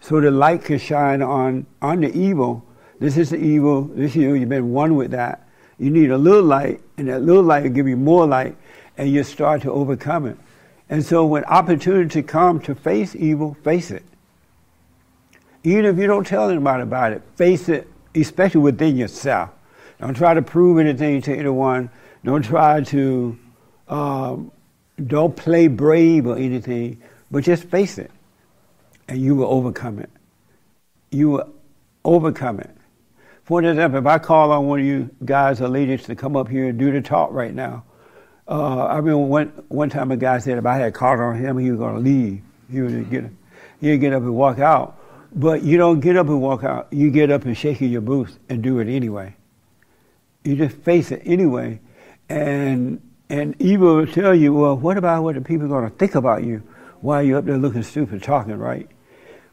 so the light can shine on, on the evil. This is the evil, this is you, you've been one with that. You need a little light, and that little light will give you more light, and you start to overcome it. And so when opportunity comes to face evil, face it. Even if you don't tell anybody about it, face it, especially within yourself. Don't try to prove anything to anyone. Don't try to, um, don't play brave or anything, but just face it, and you will overcome it. You will overcome it. For example, if I call on one of you guys or ladies to come up here and do the talk right now, Uh, I remember one one time a guy said if I had called on him, he was going to leave. He would get he'd get up and walk out. But you don't get up and walk out. You get up and shake your boots and do it anyway. You just face it anyway, and and evil will tell you, well, what about what the people are going to think about you while you're up there looking stupid talking, right?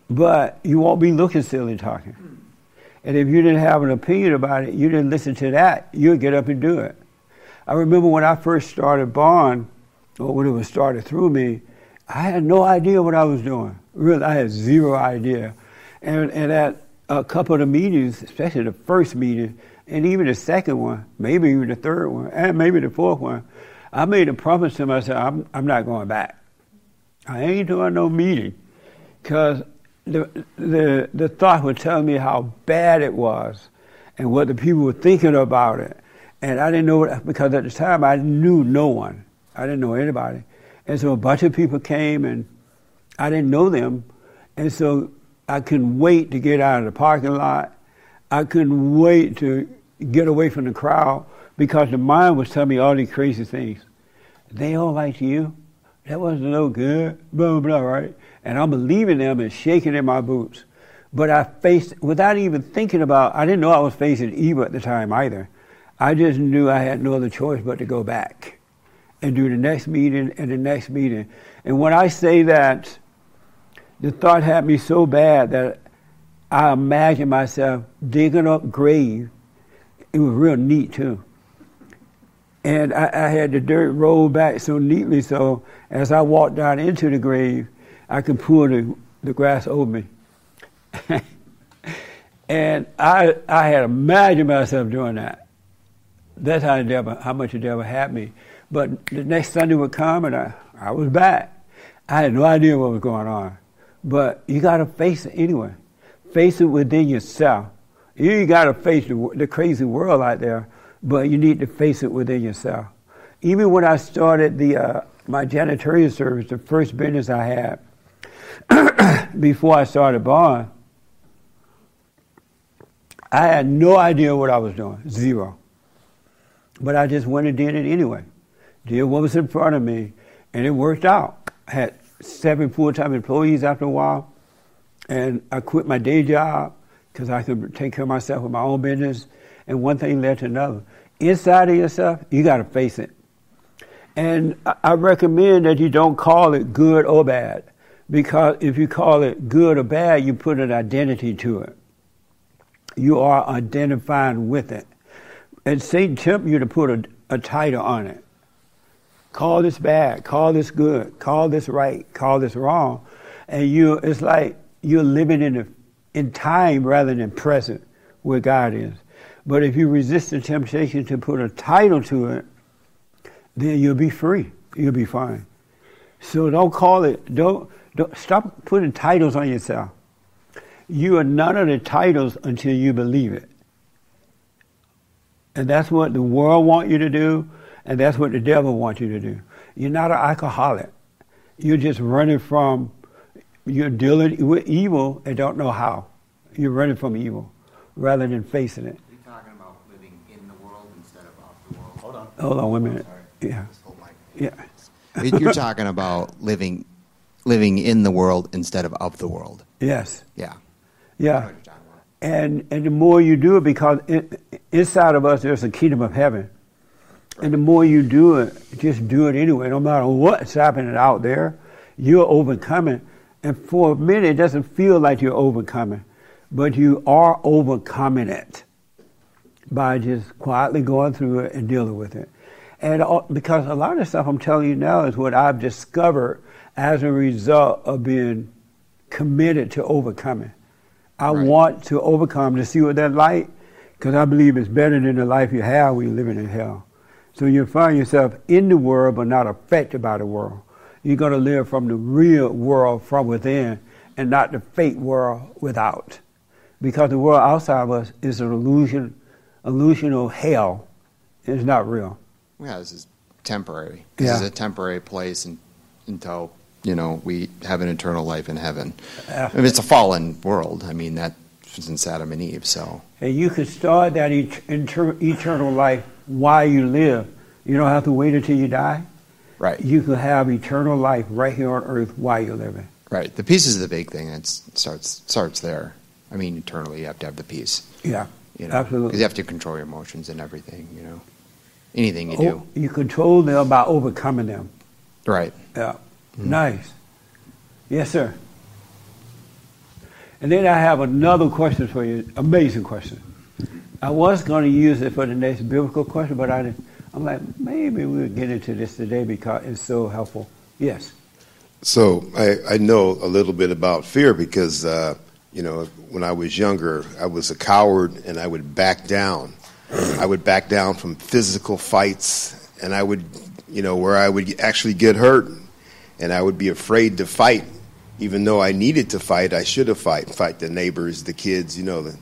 But you won't be looking silly talking. And if you didn't have an opinion about it, you didn't listen to that, you'll get up and do it. I remember when I first started Bond, or when it was started through me, I had no idea what I was doing. Really, I had zero idea. And, and at a couple of meetings, especially the first meeting, and even the second one, maybe even the third one, and maybe the fourth one, I made a promise to myself, I'm, I'm not going back. I ain't doing no meeting. Because the, the, the thought would tell me how bad it was and what the people were thinking about it. And I didn't know what, because at the time I knew no one. I didn't know anybody. And so a bunch of people came and I didn't know them. And so I couldn't wait to get out of the parking lot. I couldn't wait to get away from the crowd because the mind was telling me all these crazy things. They all like you. That wasn't no good. Blah, blah, blah, right? And I'm believing them and shaking in my boots. But I faced, without even thinking about, I didn't know I was facing evil at the time either. I just knew I had no other choice but to go back and do the next meeting and the next meeting. And when I say that, the thought had me so bad that I imagined myself digging up grave. It was real neat too. And I, I had the dirt rolled back so neatly so as I walked down into the grave, I could pull the, the grass over me. and I, I had imagined myself doing that. That's how the devil, how much the devil had me. But the next Sunday would come, and I, I was back. I had no idea what was going on. But you got to face it anyway. Face it within yourself. You got to face the, the crazy world out there, but you need to face it within yourself. Even when I started the uh, my janitorial service, the first business I had before I started Bond, I had no idea what I was doing, zero. But I just went and did it anyway. Did what was in front of me, and it worked out. I had seven full-time employees after a while, and I quit my day job because I could take care of myself with my own business, and one thing led to another. Inside of yourself, you got to face it. And I recommend that you don't call it good or bad, because if you call it good or bad, you put an identity to it. You are identifying with it. And Satan tempts you to put a, a title on it. Call this bad, call this good, call this right, call this wrong. And you it's like you're living in, a, in time rather than present where God is. But if you resist the temptation to put a title to it, then you'll be free. You'll be fine. So don't call it, don't, don't stop putting titles on yourself. You are none of the titles until you believe it. And that's what the world wants you to do, and that's what the devil wants you to do. You're not an alcoholic. You're just running from, you're dealing with evil and don't know how. You're running from evil rather than facing it. You're talking about living in the world instead of off the world. Hold on. Hold on one minute. Yeah. Yeah. You're talking about living living in the world instead of of the world. Yes. Yeah. Yeah. And and the more you do it, because it, inside of us there's a kingdom of heaven, and the more you do it, just do it anyway. No matter what's happening out there, you're overcoming. And for a minute, it doesn't feel like you're overcoming, but you are overcoming it by just quietly going through it and dealing with it. And all, because a lot of stuff I'm telling you now is what I've discovered as a result of being committed to overcoming. I right. want to overcome to see what that's like because I believe it's better than the life you have when you're living in hell. So you find yourself in the world but not affected by the world. You're going to live from the real world from within and not the fake world without. Because the world outside of us is an illusion, illusional hell. It's not real. Yeah, this is temporary. This Yeah. is a temporary place and, until you know we have an eternal life in heaven. I mean, it's a fallen world. I mean that since Adam and Eve. So And you can start that et- inter- eternal life while you live. You don't have to wait until you die. Right. You can have eternal life right here on earth while you're living. Right. The peace is the big thing. It starts starts there. I mean, eternally, you have to have the peace. Yeah, You know, absolutely. Because you have to control your emotions and everything. You know, anything you Oh, do. you control them by overcoming them. Right. Yeah. Mm-hmm. Nice. Yes, sir. And then I have another question for you. Amazing question. I was going to use it for the next biblical question, but I didn't. I'm like, maybe we'll get into this today because it's so helpful. Yes. So I, I know a little bit about fear because, uh, you know, when I was younger, I was a coward and I would back down. I would back down from physical fights and I would, you know, where I would actually get hurt and I would be afraid to fight. Even though I needed to fight, I should have fight, fight the neighbors, the kids, you know, the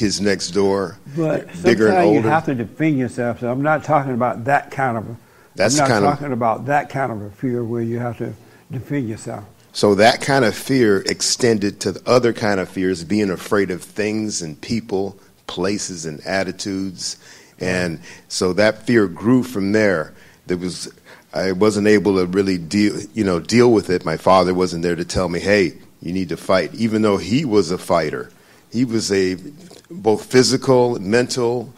kids next door, But bigger and sometimes you have to defend yourself. So I'm not talking about that kind of. A, That's I'm not kind of- talking about that kind of a fear where you have to defend yourself. So that kind of fear extended to the other kind of fears, being afraid of things and people, places and attitudes. And so that fear grew from there. There was I wasn't able to really deal you know, deal with it. My father wasn't there to tell me, Hey, you need to fight, even though he was a fighter. He was a both physical, and mental,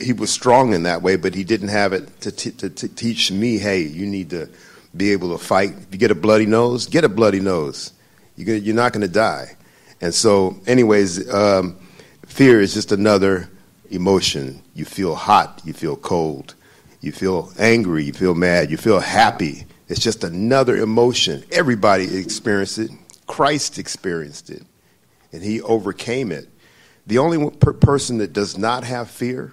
he was strong in that way, but he didn't have it to, t- to, teach me, hey, you need to be able to fight. If you get a bloody nose, get a bloody nose. You're not going to die. And so, anyways, um, fear is just another emotion. You feel hot, you feel cold, you feel angry, you feel mad, you feel happy. It's just another emotion. Everybody experienced it. Christ experienced it, and he overcame it. The only per- person that does not have fear,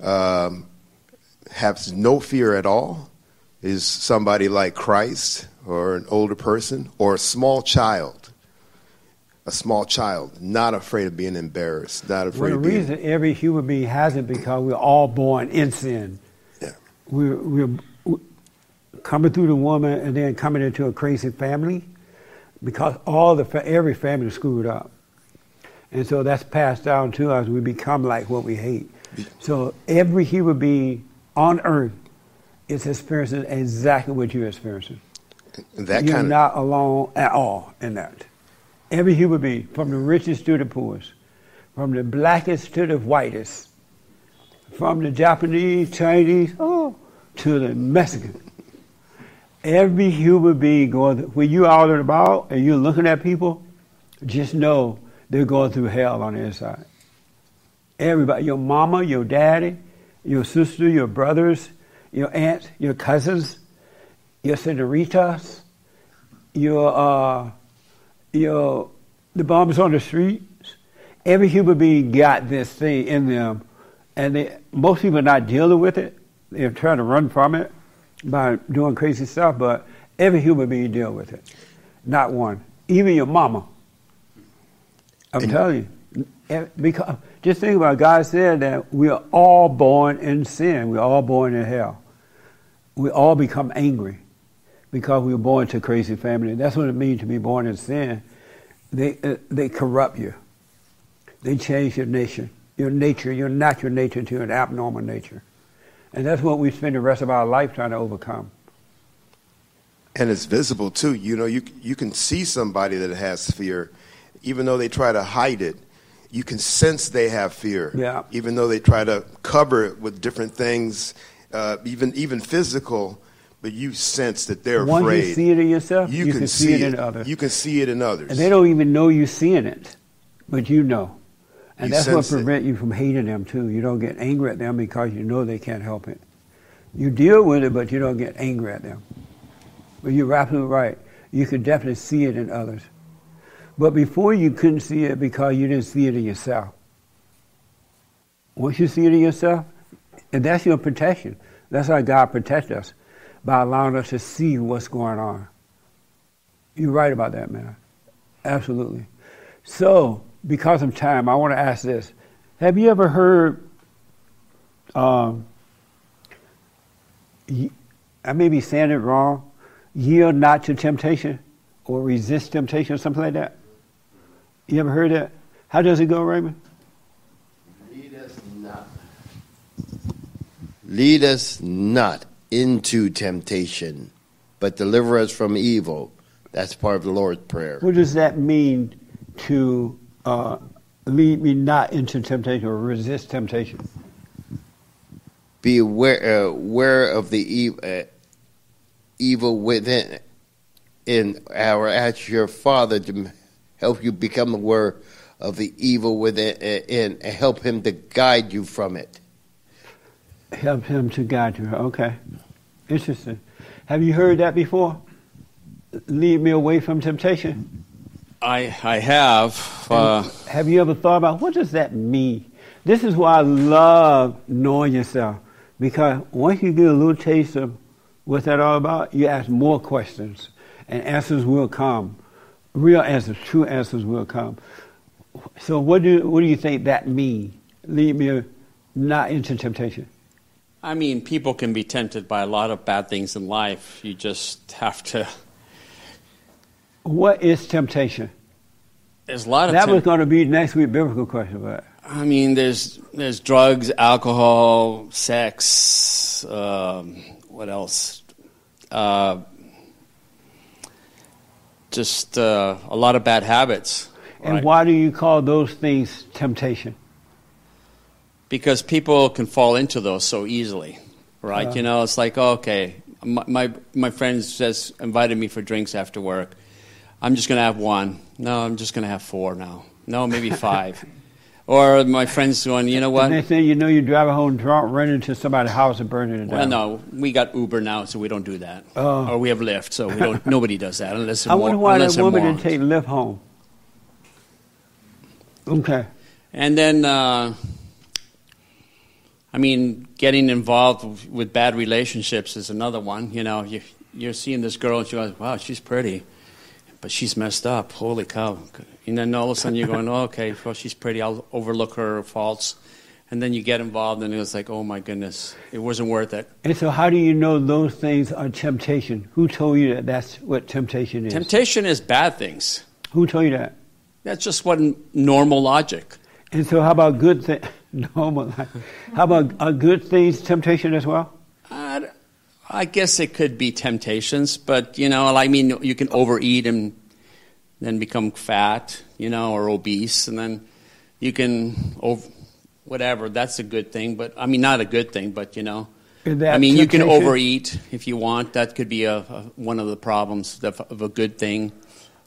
um, has no fear at all, is somebody like Christ or an older person or a small child. A small child, not afraid of being embarrassed, not afraid Well, the of being. reason every human being has it because we're all born in sin. Yeah. We're, we're we're coming through the woman and then coming into a crazy family because all the fa- every family screwed up, and so that's passed down to us. We become like what we hate. So every human being on earth is experiencing exactly what you're experiencing. that You're kind of not alone at all in that. Every human being, from the richest to the poorest, from the blackest to the whitest, from the Japanese, Chinese, oh, to the Mexican. Every human being going through, when you're out and about and you're looking at people, just know they're going through hell on the inside. Everybody, your mama, your daddy, your sister, your brothers, your aunts, your cousins, your senoritas, your uh, your the bums on the streets. Every human being got this thing in them, and they, most people are not dealing with it. They're trying to run from it by doing crazy stuff. But every human being deal with it. Not one, even your mama. I'm telling you, Eh, because just think about it. God said that we are all born in sin. We're all born in hell. We all become angry because we were born to a crazy family. That's what it means to be born in sin. They uh, they corrupt you. They change your nature, your nature, your natural nature to an abnormal nature, and that's what we spend the rest of our life trying to overcome. and it's visible too. You know, you you can see somebody that has fear, even though they try to hide it. You can sense they have fear, Yeah. even though they try to cover it with different things, uh, even even physical. But you sense that they're Once afraid. you see it in yourself, you, you can, can see it in others. You can see it in others. And they don't even know you're seeing it, but you know. And You that's what prevents you from hating them too. You don't get angry at them because you know they can't help it. You deal with it, but you don't get angry at them. But you're absolutely right. You can definitely see it in others. But before you couldn't see it because you didn't see it in yourself. Once you see it in yourself, and that's your protection. That's how God protects us by allowing us to see what's going on. You're right about that, man. Absolutely. So, because of time, I want to ask this: Have you ever heard? Um, I may be saying it wrong. Yield not to temptation, or resist temptation, or something like that. You ever heard that? How does it go, Raymond? Lead us not. Lead us not into temptation, but deliver us from evil. That's part of the Lord's Prayer. What does that mean to uh, lead me not into temptation or resist temptation? Be aware, uh, aware of the e- uh, evil within, in our ask your Father to help you become aware of the evil within, uh, and help Him to guide you from it. Help him to guide you. Okay. Interesting. Have you heard that before? Lead me away from temptation. I I have. Uh, Have you ever thought about what does that mean? This is why I love knowing yourself because once you get a little taste of what that all about, you ask more questions and answers will come. Real answers, true answers will come. So what do what do you think that mean? Lead me not into temptation. I mean, people can be tempted by a lot of bad things in life. You just have to. What is temptation? There's a lot of. that temp- was going to be next week biblical question, but I mean, there's there's drugs, alcohol, sex. Um, what else? Uh, just uh, a lot of bad habits. and right? why do you call those things temptation? because people can fall into those so easily, right? Yeah. You know, it's like, okay, my, my my friend says invited me for drinks after work. I'm just gonna have one. No, I'm just gonna have four now. No, maybe five. or my friend's going, you know what? And they say you know you drive home drunk, run into somebody's house and burning it down. Well, no, we got Uber now, so we don't do that. Oh. Or we have Lyft, so we don't. nobody does that unless I wonder why that woman didn't take Lyft home. Okay. And then, uh, I mean, getting involved with bad relationships is another one. You know, you, you're seeing this girl and she goes, wow, she's pretty, but she's messed up. Holy cow. And then all of a sudden you're going, oh, okay, well, she's pretty. I'll overlook her faults. And then you get involved and it's like, oh my goodness, it wasn't worth it. And so, how do you know those things are temptation? Who told you that that's what temptation is? Temptation is bad things. Who told you that? That's just what normal logic. And so, how about good things? Normal. How about are good things temptation as well? I, guess it could be temptations, but you know, I mean, you can overeat and then become fat, you know, or obese, and then you can over, whatever. That's a good thing, but I mean, not a good thing, but you know, I mean, you can overeat if you want. That could be a, a one of the problems of, of a good thing.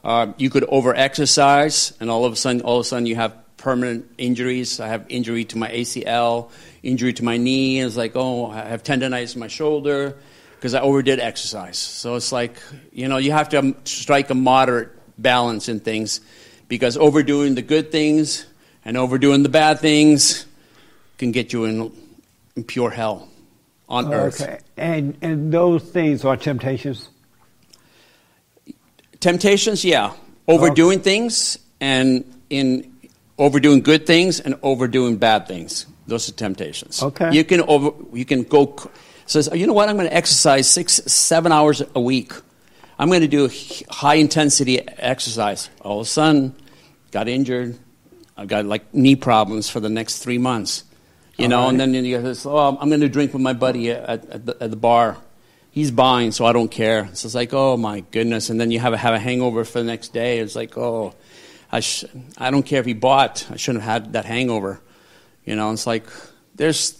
Uh, you could over-exercise, and all of a sudden, all of a sudden, you have permanent injuries. I have injury to my ACL, injury to my knee. It's like, oh, I have tendonitis in my shoulder because I overdid exercise. So it's like, you know, you have to um, strike a moderate balance in things because overdoing the good things and overdoing the bad things can get you in, in pure hell on earth. Okay. And and those things are temptations. Temptations, yeah. Overdoing things and in overdoing good things and overdoing bad things. Those are temptations. Okay. You can over you can go says, you know what, I'm going to exercise six, seven hours a week. I'm going to do high intensity exercise. All of a sudden, got injured. I've got like knee problems for the next three months. You know, and then you go, oh, I'm going to drink with my buddy at, at, the, at the bar. He's buying, so I don't care. So it's like, oh my goodness. And then you have a, have a hangover for the next day. It's like, oh, I, sh- I don't care if he bought. I shouldn't have had that hangover. You know, it's like, there's,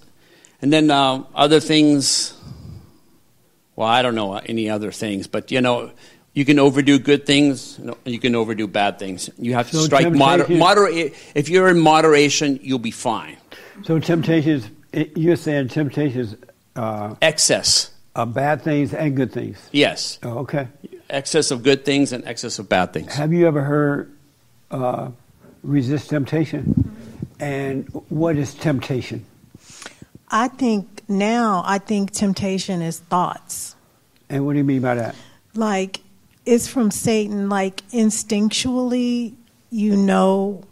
and then uh, other things, well, I don't know any other things, but you know, you can overdo good things, and you can overdo bad things. You have to So strike moder- moderate. If you're in moderation, you'll be fine. So temptations. it- You're saying temptations. Uh, Excess. Are bad things and good things. Yes. Oh, okay. Excess of good things and excess of bad things. Have you ever heard uh, resist temptation? And what is temptation? I think now, I think temptation is thoughts. And what do you mean by that? Like, it's from Satan. Like, instinctually, you know,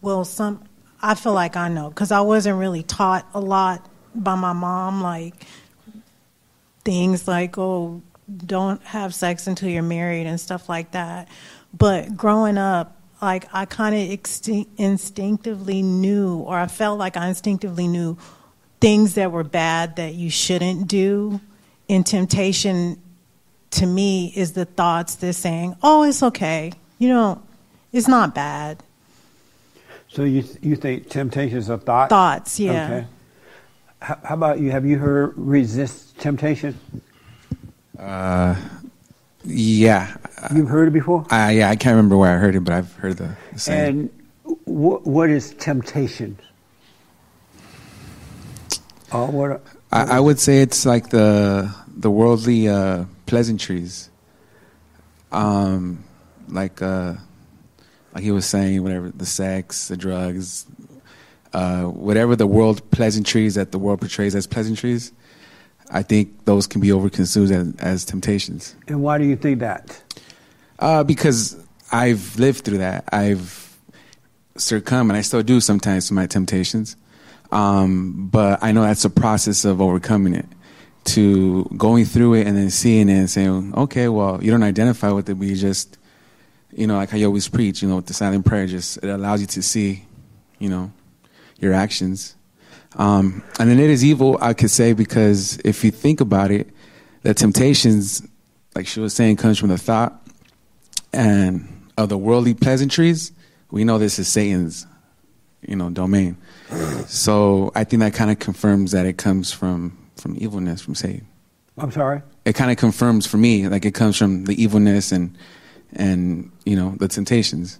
well, some, I feel like I know, because I wasn't really taught a lot by my mom. Like, things like, oh, don't have sex until you're married and stuff like that. But growing up, like I kind of instinctively knew, or I felt like I instinctively knew things that were bad that you shouldn't do. In temptation, to me, is the thoughts that saying, "Oh, it's okay. You know, it's not bad." So you you think temptation is a thought? Thoughts, yeah. Okay. How, how about you? Have you heard resist temptation? Uh, yeah. You've heard it before. I, yeah, I can't remember where I heard it, but I've heard the, the same. And wh- what is temptation? Oh, what? I, I would say it's like the the worldly uh, pleasantries, um, like uh, like he was saying, whatever the sex, the drugs, uh, whatever the world pleasantries that the world portrays as pleasantries. I think those can be overconsumed as, as temptations. And why do you think that? Uh, because I've lived through that. I've succumbed, and I still do sometimes to my temptations. Um, but I know that's a process of overcoming it, to going through it and then seeing it and saying, okay, well, you don't identify with it, but you just, you know, like I always preach, you know, with the silent prayer, just it allows you to see, you know, your actions. Um, and then it is evil, I could say, because if you think about it, the temptations, like she was saying, comes from the thought and of the worldly pleasantries. We know this is Satan's, you know, domain. So I think that kind of confirms that it comes from from evilness from Satan. I'm sorry. It kind of confirms for me, like it comes from the evilness and and you know the temptations.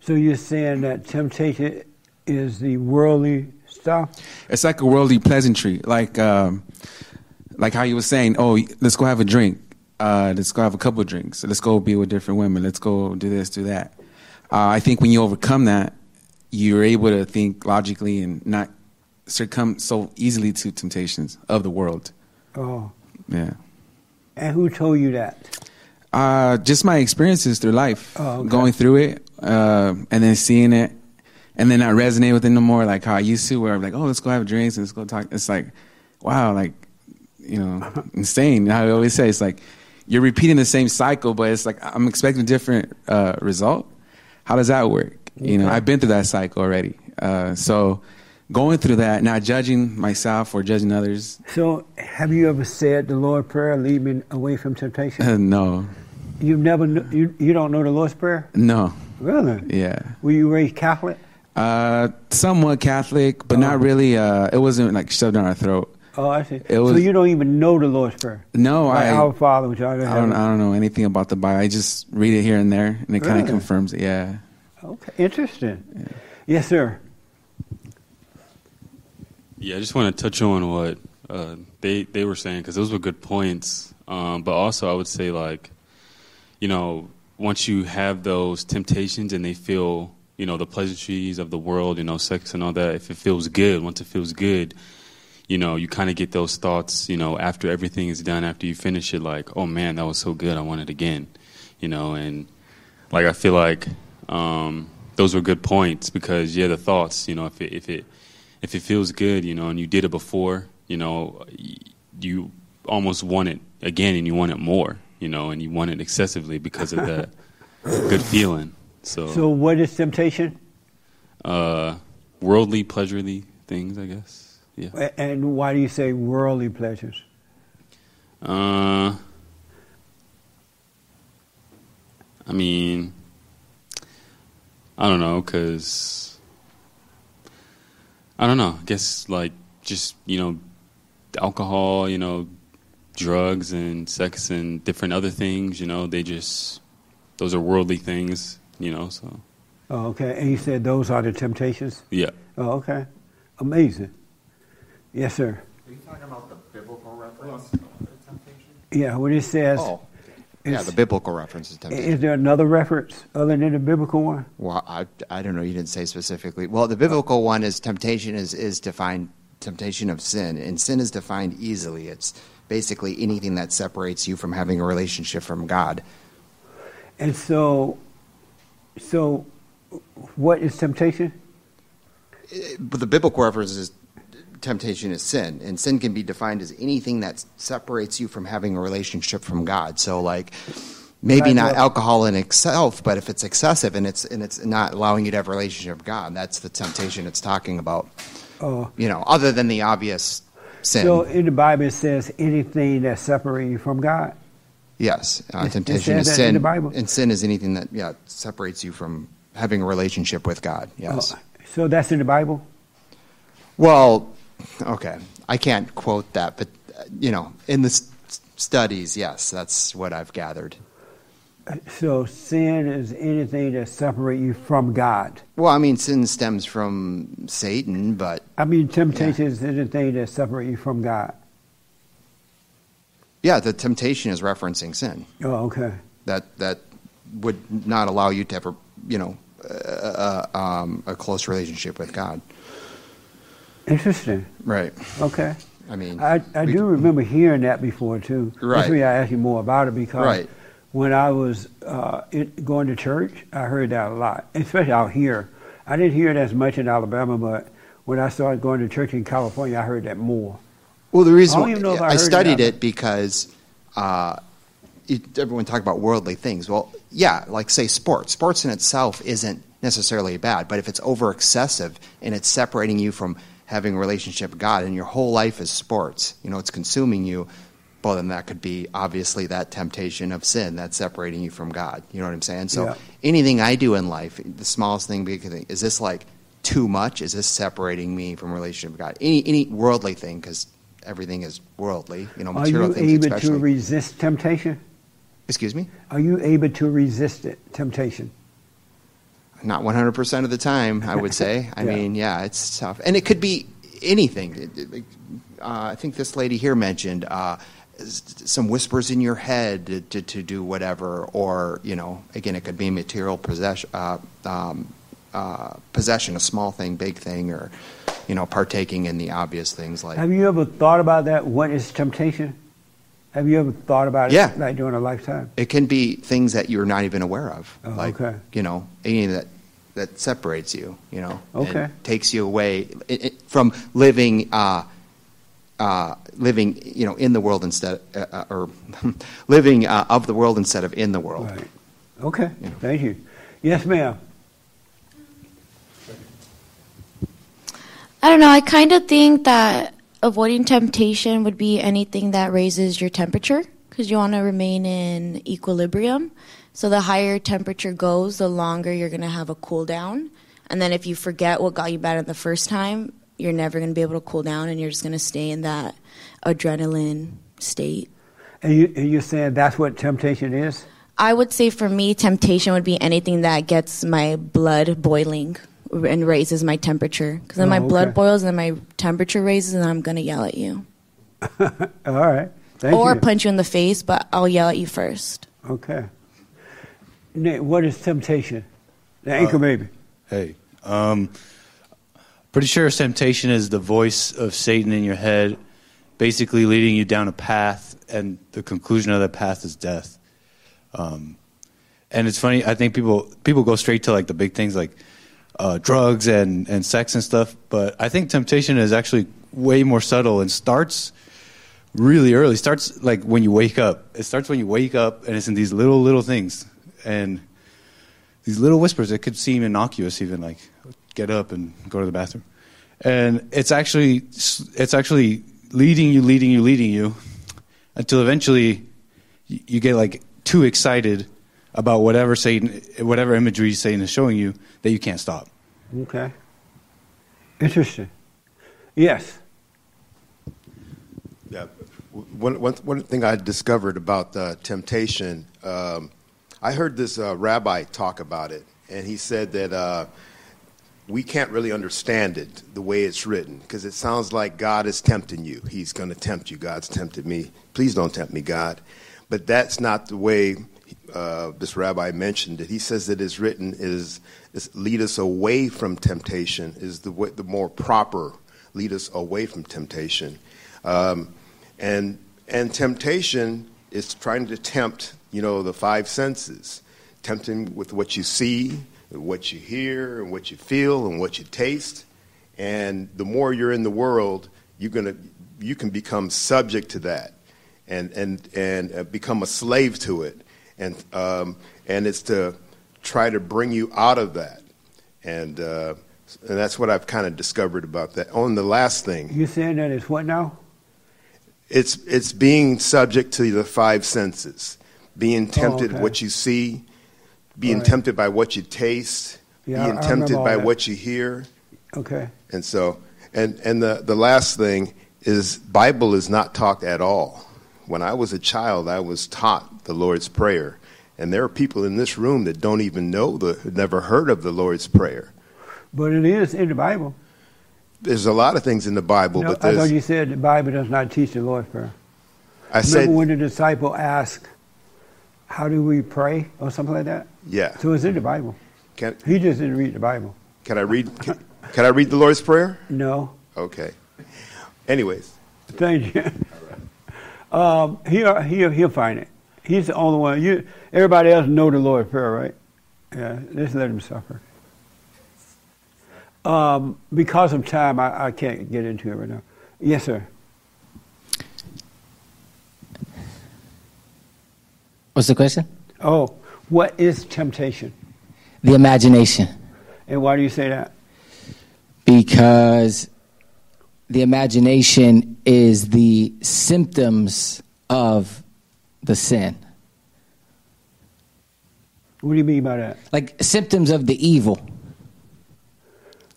So you're saying that temptation is the worldly stuff? It's like a worldly pleasantry, like um, like how you were saying, oh, let's go have a drink. Uh, let's go have a couple drinks. Let's go be with different women. Let's go do this, do that. Uh, I think when you overcome that, you're able to think logically and not succumb so easily to temptations of the world. Oh. Yeah. And who told you that? Uh, just my experiences through life, Oh, okay. going through it, uh, and then seeing it, and then not resonate with it no more, like how I used to, where I'm like, oh, let's go have drinks and let's go talk. It's like, wow, like, you know, insane. How I always say, it's like you're repeating the same cycle, but it's like I'm expecting a different uh, result. How does that work? You know, I've been through that cycle already. Uh, so going through that, not judging myself or judging others, So have you ever said the Lord's Prayer, lead me away from temptation? no, You've never, kn- you, you don't know the Lord's Prayer? no, Really? yeah. Were you raised Catholic? Uh, somewhat Catholic, but not really. Uh, it wasn't like shoved down our throat. Oh, I see. It was- so you don't even know the Lord's Prayer? No, Like I. Our Father, which art I don't. I don't know anything about the Bible. I just read it here and there, and it kind of confirms it. Yeah. Okay, interesting. Yes, sir. Yeah, I just want to touch on what uh, they they were saying because those were good points. Um, but also, I would say like, you know, once you have those temptations and they feel, you know, the pleasantries of the world, you know, sex and all that. If it feels good, once it feels good, you know, you kind of get those thoughts, you know, after everything is done, after you finish it, like, oh man, that was so good, I want it again, you know, and like I feel like um, those were good points because yeah, the thoughts, you know, if it if it if it feels good, you know, and you did it before, you know, you almost want it again and you want it more, you know, and you want it excessively because of that good feeling. So, So what is temptation? uh, worldly, pleasurely things, I guess. Yeah. And why do you say worldly pleasures? Uh, I mean, I don't know, cause I don't know. I guess like just you know, alcohol, you know, drugs and sex and different other things. You know, they just those are worldly things. You know, so Oh, okay. And you said those are the temptations? yeah. Oh, okay. Amazing. Yes, sir. Are you talking about the biblical reference? To other temptations? Yeah, when it says. Oh, yeah, the biblical reference is temptation. Is there another reference other than the biblical one? Well, I, I don't know. You didn't say specifically. Well, the biblical one is temptation is, is defined temptation of sin, and sin is defined easily. It's basically anything that separates you from having a relationship from God. And so, so what is temptation? Uh, but the biblical reference is temptation is sin, and sin can be defined as anything that separates you from having a relationship from God. So, like maybe not alcohol in itself, but if it's excessive and it's and it's not allowing you to have a relationship with God, that's the temptation it's talking about. Oh. you know, other than the obvious sin. So in the Bible it says anything that separates you from God. yes, uh, temptation is sin, the Bible. and sin is anything that yeah separates you from having a relationship with God. Yes. Oh, so that's in the Bible. Well, okay, I can't quote that, but uh, you know, in the s- studies, yes, that's what I've gathered. So sin is anything that separates you from God. Well, I mean, sin stems from Satan, but I mean, temptation is anything that separates you from God. yeah, the temptation is referencing sin. Oh, okay. That that would not allow you to have you know uh, uh, um, a close relationship with God. Interesting. Right. Okay. I mean, I, I do remember hearing that before too. Right. That's why I asked you more about it because Right. when I was uh, it, going to church, I heard that a lot, especially out here. I didn't hear it as much in Alabama, but when I started going to church in California, I heard that more. Well, the reason I don't even know if I I, studied that. it because uh, it, everyone talk about worldly things. Well, yeah, like say sports. Sports in itself isn't necessarily bad, but if it's over excessive and it's separating you from having a relationship with God, and your whole life is sports, you know, it's consuming you. Well, then that could be obviously that temptation of sin that's separating you from God. You know what I'm saying? So Yeah. anything I do in life, the smallest thing, big thing, is this like too much? Is this separating me from relationship with God? Any any worldly thing, because everything is worldly. You know, material things Are you things able especially. to resist temptation? Excuse me. Are you able to resist it, temptation? Not 100% of the time, I would say. I Yeah. mean, yeah, it's tough. And it could be anything. Uh, I think this lady here mentioned uh, some whispers in your head to, to, to do whatever, or, you know, again, it could be material possession, uh, um, uh, possession, a small thing, big thing, or, you know, partaking in the obvious things like. Have you ever thought about that? What is temptation? Have you ever thought about it Yeah. like during a lifetime? It can be things that you're not even aware of, Oh, like okay. you know, anything that that separates you, you know, and Okay. takes you away it, it, from living, uh, uh, living, you know, in the world instead, uh, uh, or living uh, of the world instead of in the world. Right. Okay. Thank you. Yes, ma'am. I don't know. I kind of think that avoiding temptation would be anything that raises your temperature because you want to remain in equilibrium. So the higher temperature goes, the longer you're going to have a cool down. And then if you forget what got you bad at the first time, you're never going to be able to cool down and you're just going to stay in that adrenaline state. And, you, and you're saying that's what temptation is? I would say for me, temptation would be anything that gets my blood boiling and raises my temperature. Because then Oh, my okay. blood boils and then my temperature raises, and I'm going to yell at you. All right. Thank or you. punch you in the face, but I'll yell at you first. Okay. Nick, what is temptation? The anchor Uh, baby. Hey, um, pretty sure temptation is the voice of Satan in your head, basically leading you down a path, and the conclusion of that path is death. Um, and it's funny. I think people people go straight to like the big things like uh, drugs and and sex and stuff, but I think temptation is actually way more subtle and starts really early. Starts like when you wake up. It starts when you wake up, and it's in these little little things and these little whispers that could seem innocuous, even like get up and go to the bathroom, and it's actually it's actually leading you, leading you, leading you, until eventually you get like too excited about whatever Satan, whatever imagery Satan is showing you that you can't stop. Okay. Interesting. Yes. Yeah. One, one, one thing I discovered about uh, temptation, um, I heard this uh, rabbi talk about it, and he said that uh, we can't really understand it the way it's written because it sounds like God is tempting you. He's going to tempt you. God's tempted me. Please don't tempt me, God. But that's not the way uh, this rabbi mentioned it. He says that it's written is, is lead us away from temptation is the way, the more proper lead us away from temptation. Um, and and temptation is trying to tempt you know the five senses tempting with what you see what you hear and what you feel and what you taste and the more you're in the world you're to you can become subject to that and and and uh, become a slave to it and um, and it's to try to bring you out of that and uh, And that's what I've kind of discovered about that. On the last thing, You saying that it's what now? it's it's being subject to the five senses, being tempted Oh, okay. what you see, being Right. tempted by what you taste, Yeah, being I tempted by that. what you hear. Okay. And so, and and the the last thing is Bible is not taught at all. When I was a child, I was taught the Lord's Prayer, and there are people in this room that don't even know the, never heard of the Lord's Prayer. But it is in the Bible. There's a lot of things in the Bible, No, but I thought you said the Bible does not teach the Lord's Prayer. I Remember said, when the disciple asked, "How do we pray?" or something like that. yeah. So it's in the Bible. Can, He just didn't read the Bible. can I read? Can, can I read the Lord's Prayer? No. Okay. Anyways, Thank you. Um, he'll, he'll, he'll find it. He's the only one. You, everybody else know the Lord's Prayer, right? Yeah, just let him suffer. Um, because of time, I, I can't get into it right now. Yes, sir. What's the question? Oh, what is temptation? The imagination. And why do you say that? Because the imagination is the symptoms of the sin. What do you mean by that? Like symptoms of the evil.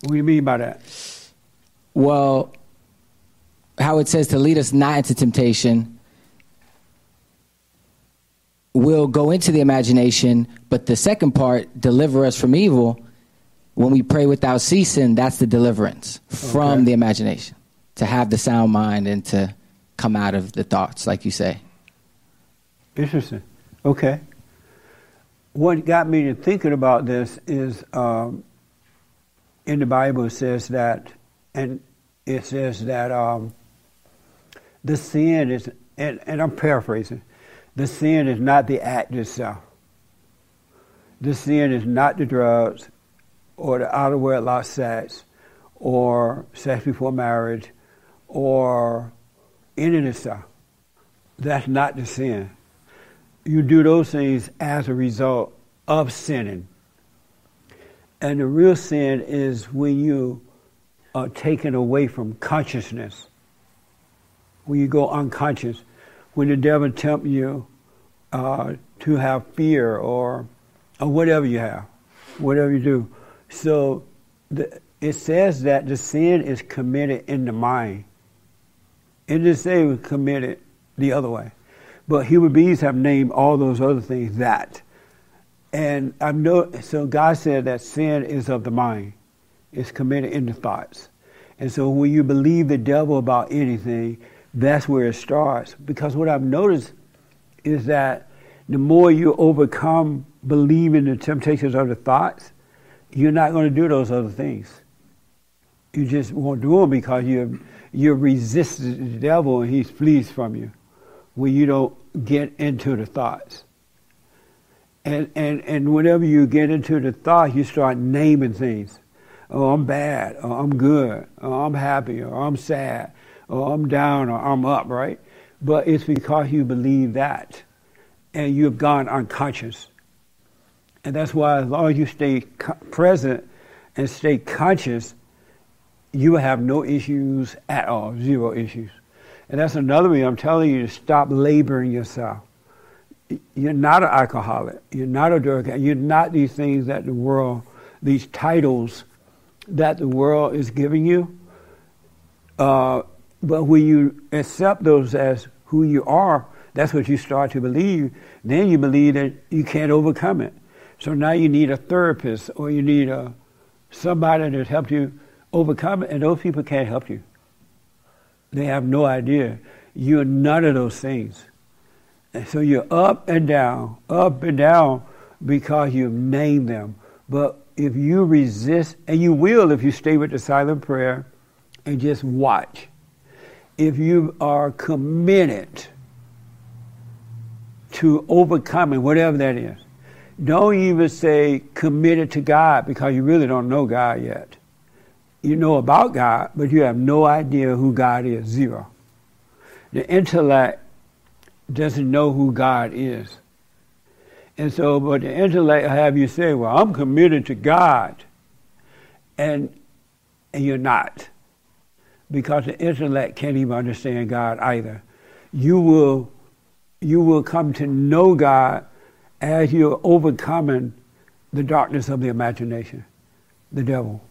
What do you mean by that? Well, how it says to lead us not into temptation will go into the imagination, but the second part, deliver us from evil, when we pray without ceasing, that's the deliverance from Okay. the imagination. To have the sound mind and to come out of the thoughts, like you say. Interesting. Okay. What got me to thinking about this is um, in the Bible it says that, and it says that um, the sin is, and, and I'm paraphrasing, the sin is not the act itself. The sin is not the drugs or the out of wedlock sex or sex before marriage or any of this stuff. That's not the sin. You do those things as a result of sinning. And the real sin is when you are taken away from consciousness, when you go unconscious, when the devil tempts you uh, to have fear or, or whatever you have, whatever you do. So the, it says that the sin is committed in the mind. It didn't say it was committed the other way. But human beings have named all those other things that. And I know, so God said that sin is of the mind. It's committed in the thoughts. And so when you believe the devil about anything, that's where it starts. Because what I've noticed is that the more you overcome believing the temptations of the thoughts, you're not going to do those other things. You just won't do them because you're, you're resisting the devil and he flees from you when you don't get into the thoughts. And, and, and whenever you get into the thought, you start naming things. Oh, I'm bad, or I'm good, or I'm happy, or I'm sad, or I'm down, or I'm up, right? But it's because you believe that, and you've gone unconscious. And that's why, as long as you stay co- present and stay conscious, you will have no issues at all, zero issues. And that's another way I'm telling you to stop laboring yourself. You're not an alcoholic. You're not a drug addict. You're not these things that the world, these titles that the world is giving you. Uh, but when you accept those as who you are, that's what you start to believe. Then you believe that you can't overcome it. So now you need a therapist or you need a somebody to help you overcome it, and those people can't help you. They have no idea. You're none of those things. And so you're up and down, up and down because you've named them. But if you resist, and you will if you stay with the silent prayer and just watch, if you are committed to overcoming whatever that is, don't even say committed to God because you really don't know God yet. You know about God, but you have no idea who God is. Zero. The intellect doesn't know who God is. And so, but the intellect have you say, well, I'm committed to God. And and you're not. Because the intellect can't even understand God either. You will, you will come to know God as you're overcoming the darkness of the imagination, the devil.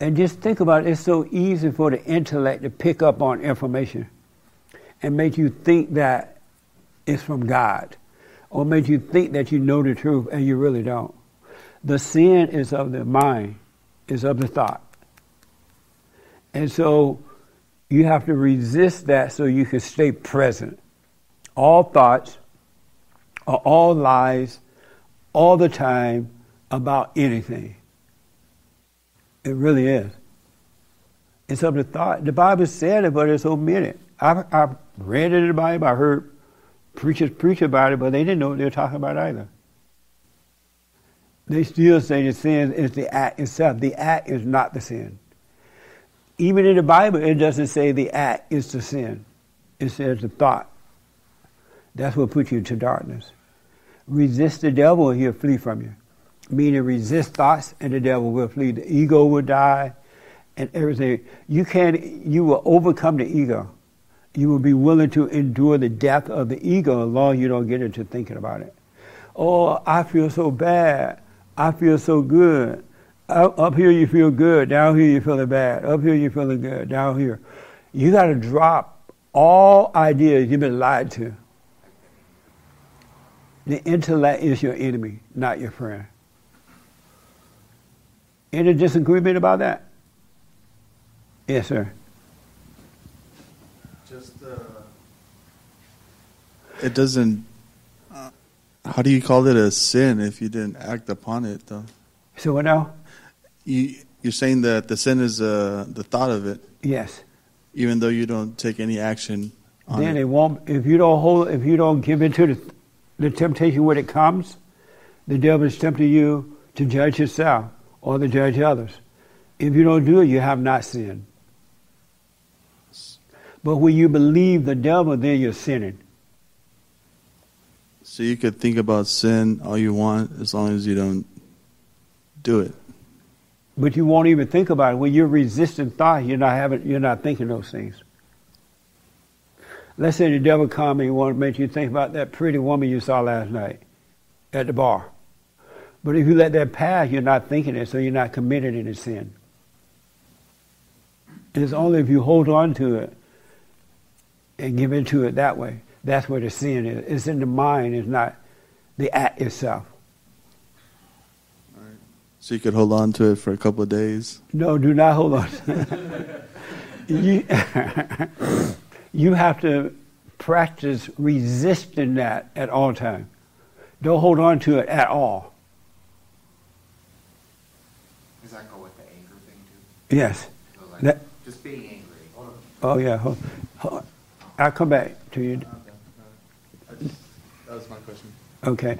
And just think about it, it's so easy for the intellect to pick up on information and make you think that it's from God or make you think that you know the truth and you really don't. The sin is of the mind, is of the thought. And so you have to resist that so you can stay present. All thoughts are all lies all the time about anything. It really is. It's of the thought. The Bible said it, but it's omitted. I've, I've read it in the Bible. I heard preachers preach about it, but they didn't know what they were talking about either. They still say the sin is the act itself. The act is not the sin. Even in the Bible, it doesn't say the act is the sin. It says the thought. That's what puts you into darkness. Resist the devil and he'll flee from you. Meaning resist thoughts and the devil will flee. The ego will die and everything. You can you will overcome the ego. You will be willing to endure the death of the ego as long as you don't get into thinking about it. Oh, I feel so bad. I feel so good. Up, up here you feel good. Down here you're feeling bad. Up here you're feeling good. Down here. You got to drop all ideas you've been lied to. The intellect is your enemy, not your friend. Any disagreement about that? Yes, sir. Just uh, it doesn't. Uh, how do you call it a sin if you didn't act upon it, though? So what now? You you're saying that the sin is uh, the thought of it. Yes. Even though you don't take any action. On then it. it won't. If you don't hold, if you don't give into the, the temptation when it comes, the devil is tempting you to judge yourself or to judge others. If you don't do it, you have not sinned. But when you believe the devil, then you're sinning. So you could think about sin all you want as long as you don't do it. But you won't even think about it. When you're resisting thought, you're not having, you're not thinking those things. Let's say the devil come and he want to make you think about that pretty woman you saw last night at the bar. But if you let that pass, you're not thinking it, so you're not committed in a sin. It's only if you hold on to it and give into it that way. That's where the sin is. It's in the mind, it's not the act itself. So you could hold on to it for a couple of days. No, do not hold on. you, you have to practice resisting that at all times. Don't hold on to it at all. Does that go with the anger thing too? Yes. So like That- just being angry. Oh yeah. Hold, hold, I'll come back to you. That was my question. Okay.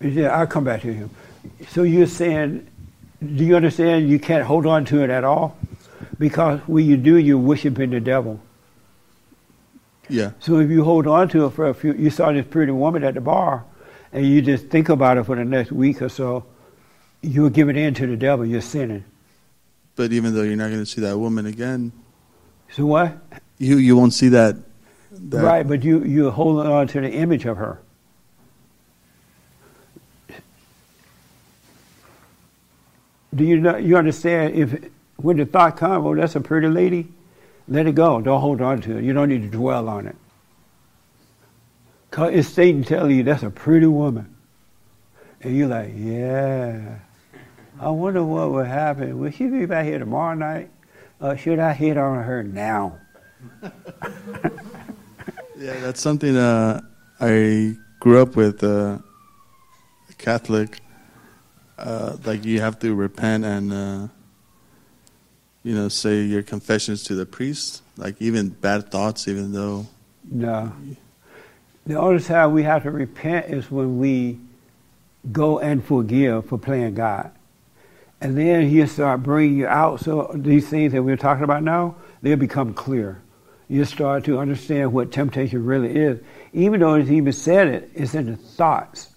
Yeah, I'll come back to you. So you're saying, do you understand you can't hold on to it at all? Because when you do, you're worshiping the devil. Yeah. So if you hold on to it for a few, you saw this pretty woman at the bar, and you just think about it for the next week or so, you're giving in to the devil. You're sinning. But even though you're not going to see that woman again, So what? you you won't see that. that Right, but you you're holding on to the image of her. Do you know, you understand if when the thought comes, oh, that's a pretty lady, let it go. Don't hold on to it. You don't need to dwell on it. Cause it's Satan telling you that's a pretty woman, and you're like, yeah. I wonder what would happen. Will she be back here tomorrow night? Or should I hit on her now? Yeah, that's something uh, I grew up with. Uh, Catholic, uh, like you have to repent and uh, you know say your confessions to the priest. Like even bad thoughts, even though No. The only time we have to repent is when we go and forgive for playing God. And then he'll start bringing you out. So these things that we're talking about now, they'll become clear. You start to understand what temptation really is. Even though it's even said it, it's in the thoughts.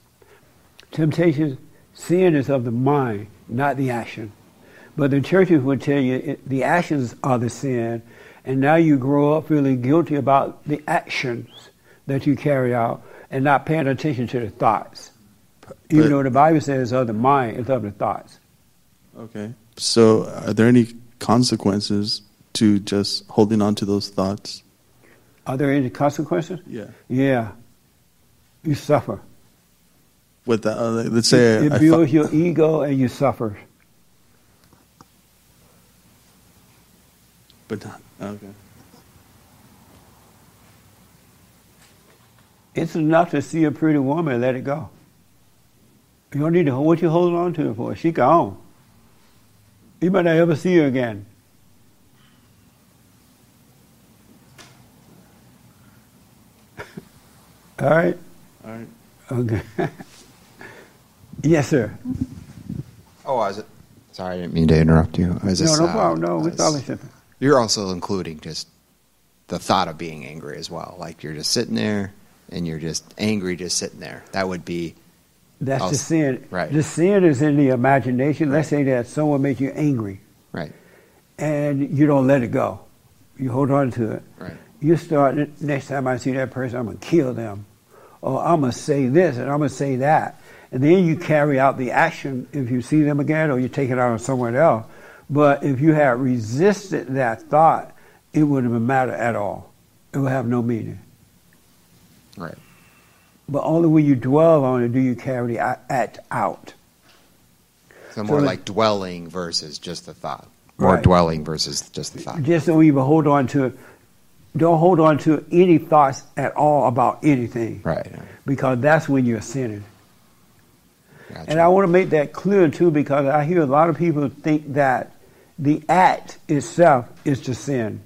Temptation, sin is of the mind, not the action. But the churches would tell you it, the actions are the sin, and now you grow up feeling guilty about the actions that you carry out and not paying attention to the thoughts. Even But- though the Bible says it's of the mind, it's of the thoughts. Okay. So, are there any consequences to just holding on to those thoughts? Are there any consequences? Yeah. Yeah. You suffer. With that, uh, let's say it, it builds your ego and you suffer. But not, okay. It's enough to see a pretty woman and let it go. You don't need to what you holding on to her for. She gone. You might not ever see her again. All right. All right. Okay. yes, sir. Oh, I was. Sorry, I didn't mean to interrupt you. I was No, just, no uh, problem. No, I we're was- talking simple. You're also including just the thought of being angry as well. Like you're just sitting there and you're just angry, just sitting there. That would be. That's the sin. Right. The sin is in the imagination. Let's say that someone makes you angry. Right. And you don't let it go. You hold on to it. Right. You start next time I see that person, I'm gonna kill them, or I'm gonna say this and I'm gonna say that, and then you carry out the action if you see them again, or you take it out on someone else. But if you had resisted that thought, it wouldn't have mattered at all. It would have no meaning. But only when you dwell on it do you carry act out. So more So- like dwelling versus just the thought. More Right. dwelling versus just the thought. Just don't even hold on to, don't hold on to any thoughts at all about anything. Right. Because that's when you're sinning. And I want to make that clear too, because I hear a lot of people think that the act itself is to sin.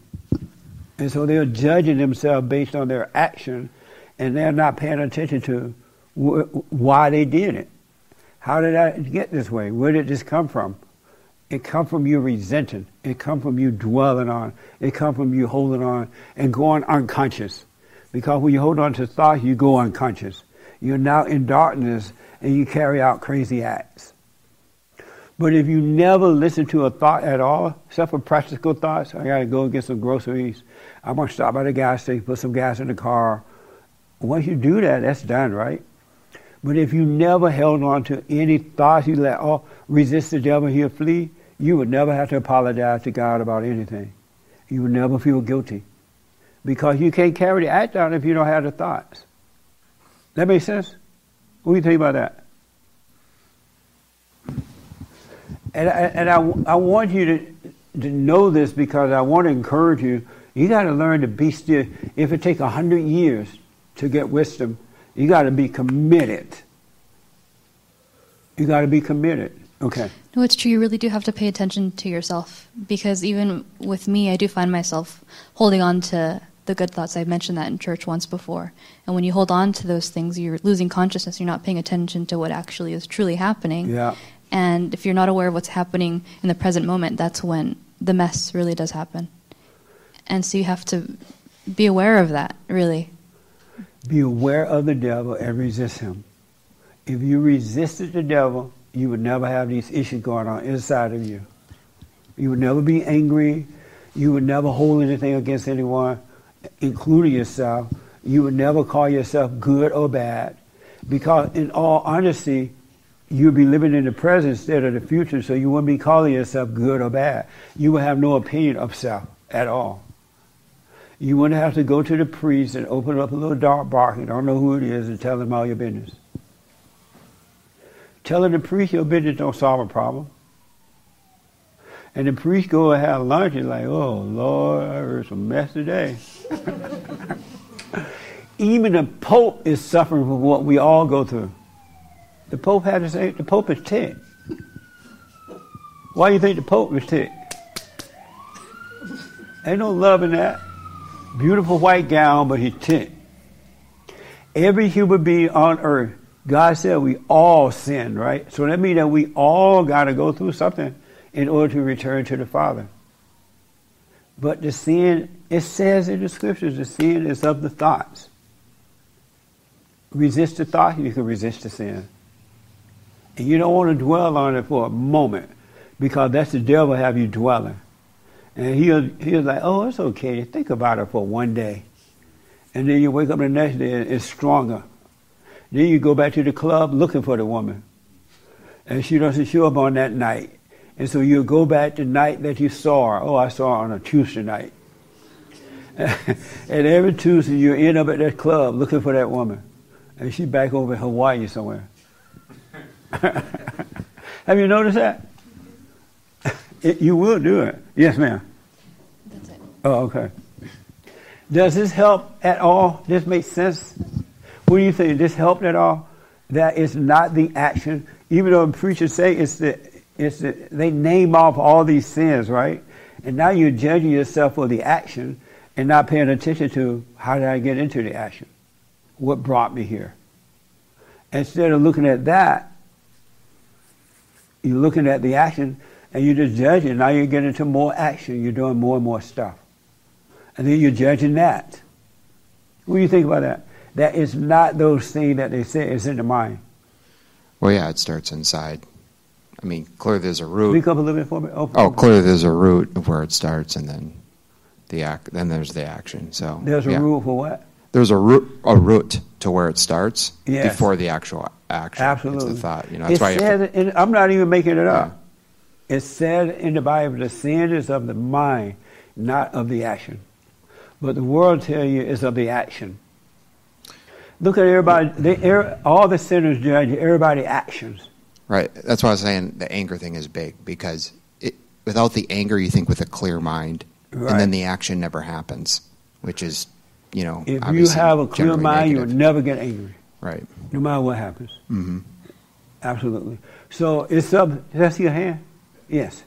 And so they're judging themselves based on their action, and they're not paying attention to wh- why they did it. How did I get this way? Where did this come from? It come from you resenting. It come from you dwelling on. It come from you holding on and going unconscious. Because when you hold on to thoughts, you go unconscious. You're now in darkness and you carry out crazy acts. But if you never listen to a thought at all, except for practical thoughts, I gotta go get some groceries. I'm gonna stop by the gas station, put some gas in the car. Once you do that, that's done, right? But if you never held on to any thoughts, you let oh resist the devil, he'll flee. You would never have to apologize to God about anything. You would never feel guilty, because you can't carry the act out if you don't have the thoughts. That makes sense. What do you think about that? And I, and I, I want you to to know this because I want to encourage you. You got to learn to be still. If it takes a hundred years to get wisdom, you got to be committed. You got to be committed. Okay. No, it's true. You really do have to pay attention to yourself because even with me, I do find myself holding on to the good thoughts. I've mentioned that in church once before. And when you hold on to those things, you're losing consciousness. You're not paying attention to what actually is truly happening. Yeah. And if you're not aware of what's happening in the present moment, that's when the mess really does happen. And so you have to be aware of that, really. Be aware of the devil and resist him. If you resisted the devil, you would never have these issues going on inside of you. You would never be angry. You would never hold anything against anyone, including yourself. You would never call yourself good or bad. Because, in all honesty, you'd be living in the present instead of the future, so you wouldn't be calling yourself good or bad. You would have no opinion of self at all. You wouldn't have to go to the priest and open up a little dark box, you don't know who it is, and tell them all your business. Telling the priest your business don't solve a problem. And the priest go and have lunch and like, oh Lord, I heard some mess today. Even the Pope is suffering from what we all go through. The Pope had to say the Pope is ticked. Why do you think the Pope is ticked? Ain't no love in that. Beautiful white gown, but he's ticked. Every human being on earth, God said we all sin, right? So that means that we all got to go through something in order to return to the Father. But the sin, it says in the scriptures, the sin is of the thoughts. Resist the thought, you can resist the sin. And you don't want to dwell on it for a moment. because that's the devil have you dwelling. And he'll, he'll like, oh, it's okay. Think about it for one day. And then you wake up the next day and it's stronger. Then you go back to the club looking for the woman. And she doesn't show up on that night. And so you go back the night that you saw her. Oh, I saw her on a Tuesday night. and every Tuesday you end up at that club looking for that woman. And she's back over in Hawaii somewhere. Have you noticed that? It, you will do it. Yes, ma'am. That's it. Oh, okay. Does this help at all? This makes sense? What do you think? This helped at all? That it's not the action, even though preachers say it's the, it's the, they name off all these sins, right? And now you're judging yourself for the action and not paying attention to how did I get into the action? What brought me here? Instead of looking at that, you're looking at the action and you're just judging. Now you're getting into more action. You're doing more and more stuff. And then you're judging that. What do you think about that? That is not those things that they say is in the mind. Well, yeah, it starts inside. I mean, clearly there's a root. Speak up a little bit for me. Oh, Oh, clearly there's a root of where it starts, and then the act. Then there's the action. So There's a yeah. rule for what? There's a root, a root to where it starts Yes. before the actual action. Absolutely. It's the thought. You know, that's it why says, and I'm not even making it up. It said in the Bible, the sin is of the mind, not of the action. But the world tell you it's of the action. Look at everybody. They, er, all the sinners judge everybody actions. Right. That's why I was saying the anger thing is big because it, without the anger, you think with a clear mind, Right. and then the action never happens, which is, you know, If you have a clear mind, you'll never get angry, Right. no matter what happens. hmm Absolutely. So it's up. Did I see your hand? Yes.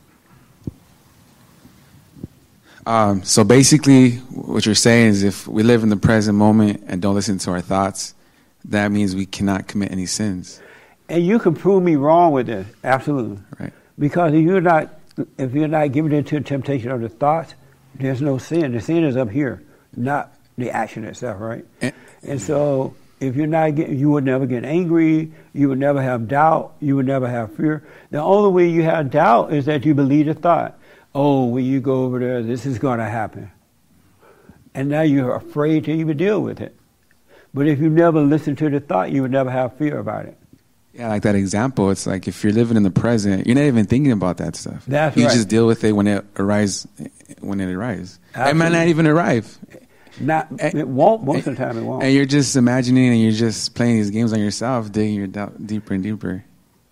Um, so basically, what you're saying is if we live in the present moment and don't listen to our thoughts, that means we cannot commit any sins. And you can prove me wrong with this, absolutely. Right. Because if you're not, if you're not giving into the temptation of the thoughts, there's no sin. The sin is up here, not the action itself, right? And, And so, if you're not getting, you would never get angry. You would never have doubt. You would never have fear. The only way you have doubt is that you believe the thought. Oh, when you go over there, this is going to happen. And now you're afraid to even deal with it. But if you never listen to the thought, you would never have fear about it. yeah, like that example, it's like if you're living in the present, you're not even thinking about that stuff. That's you right. just deal with it when it arises. When it arises, it might not even arrive. Not, it eh, won't. Most eh, of the time, it won't. And you're just imagining and you're just playing these games on yourself, digging your doubt deeper and deeper.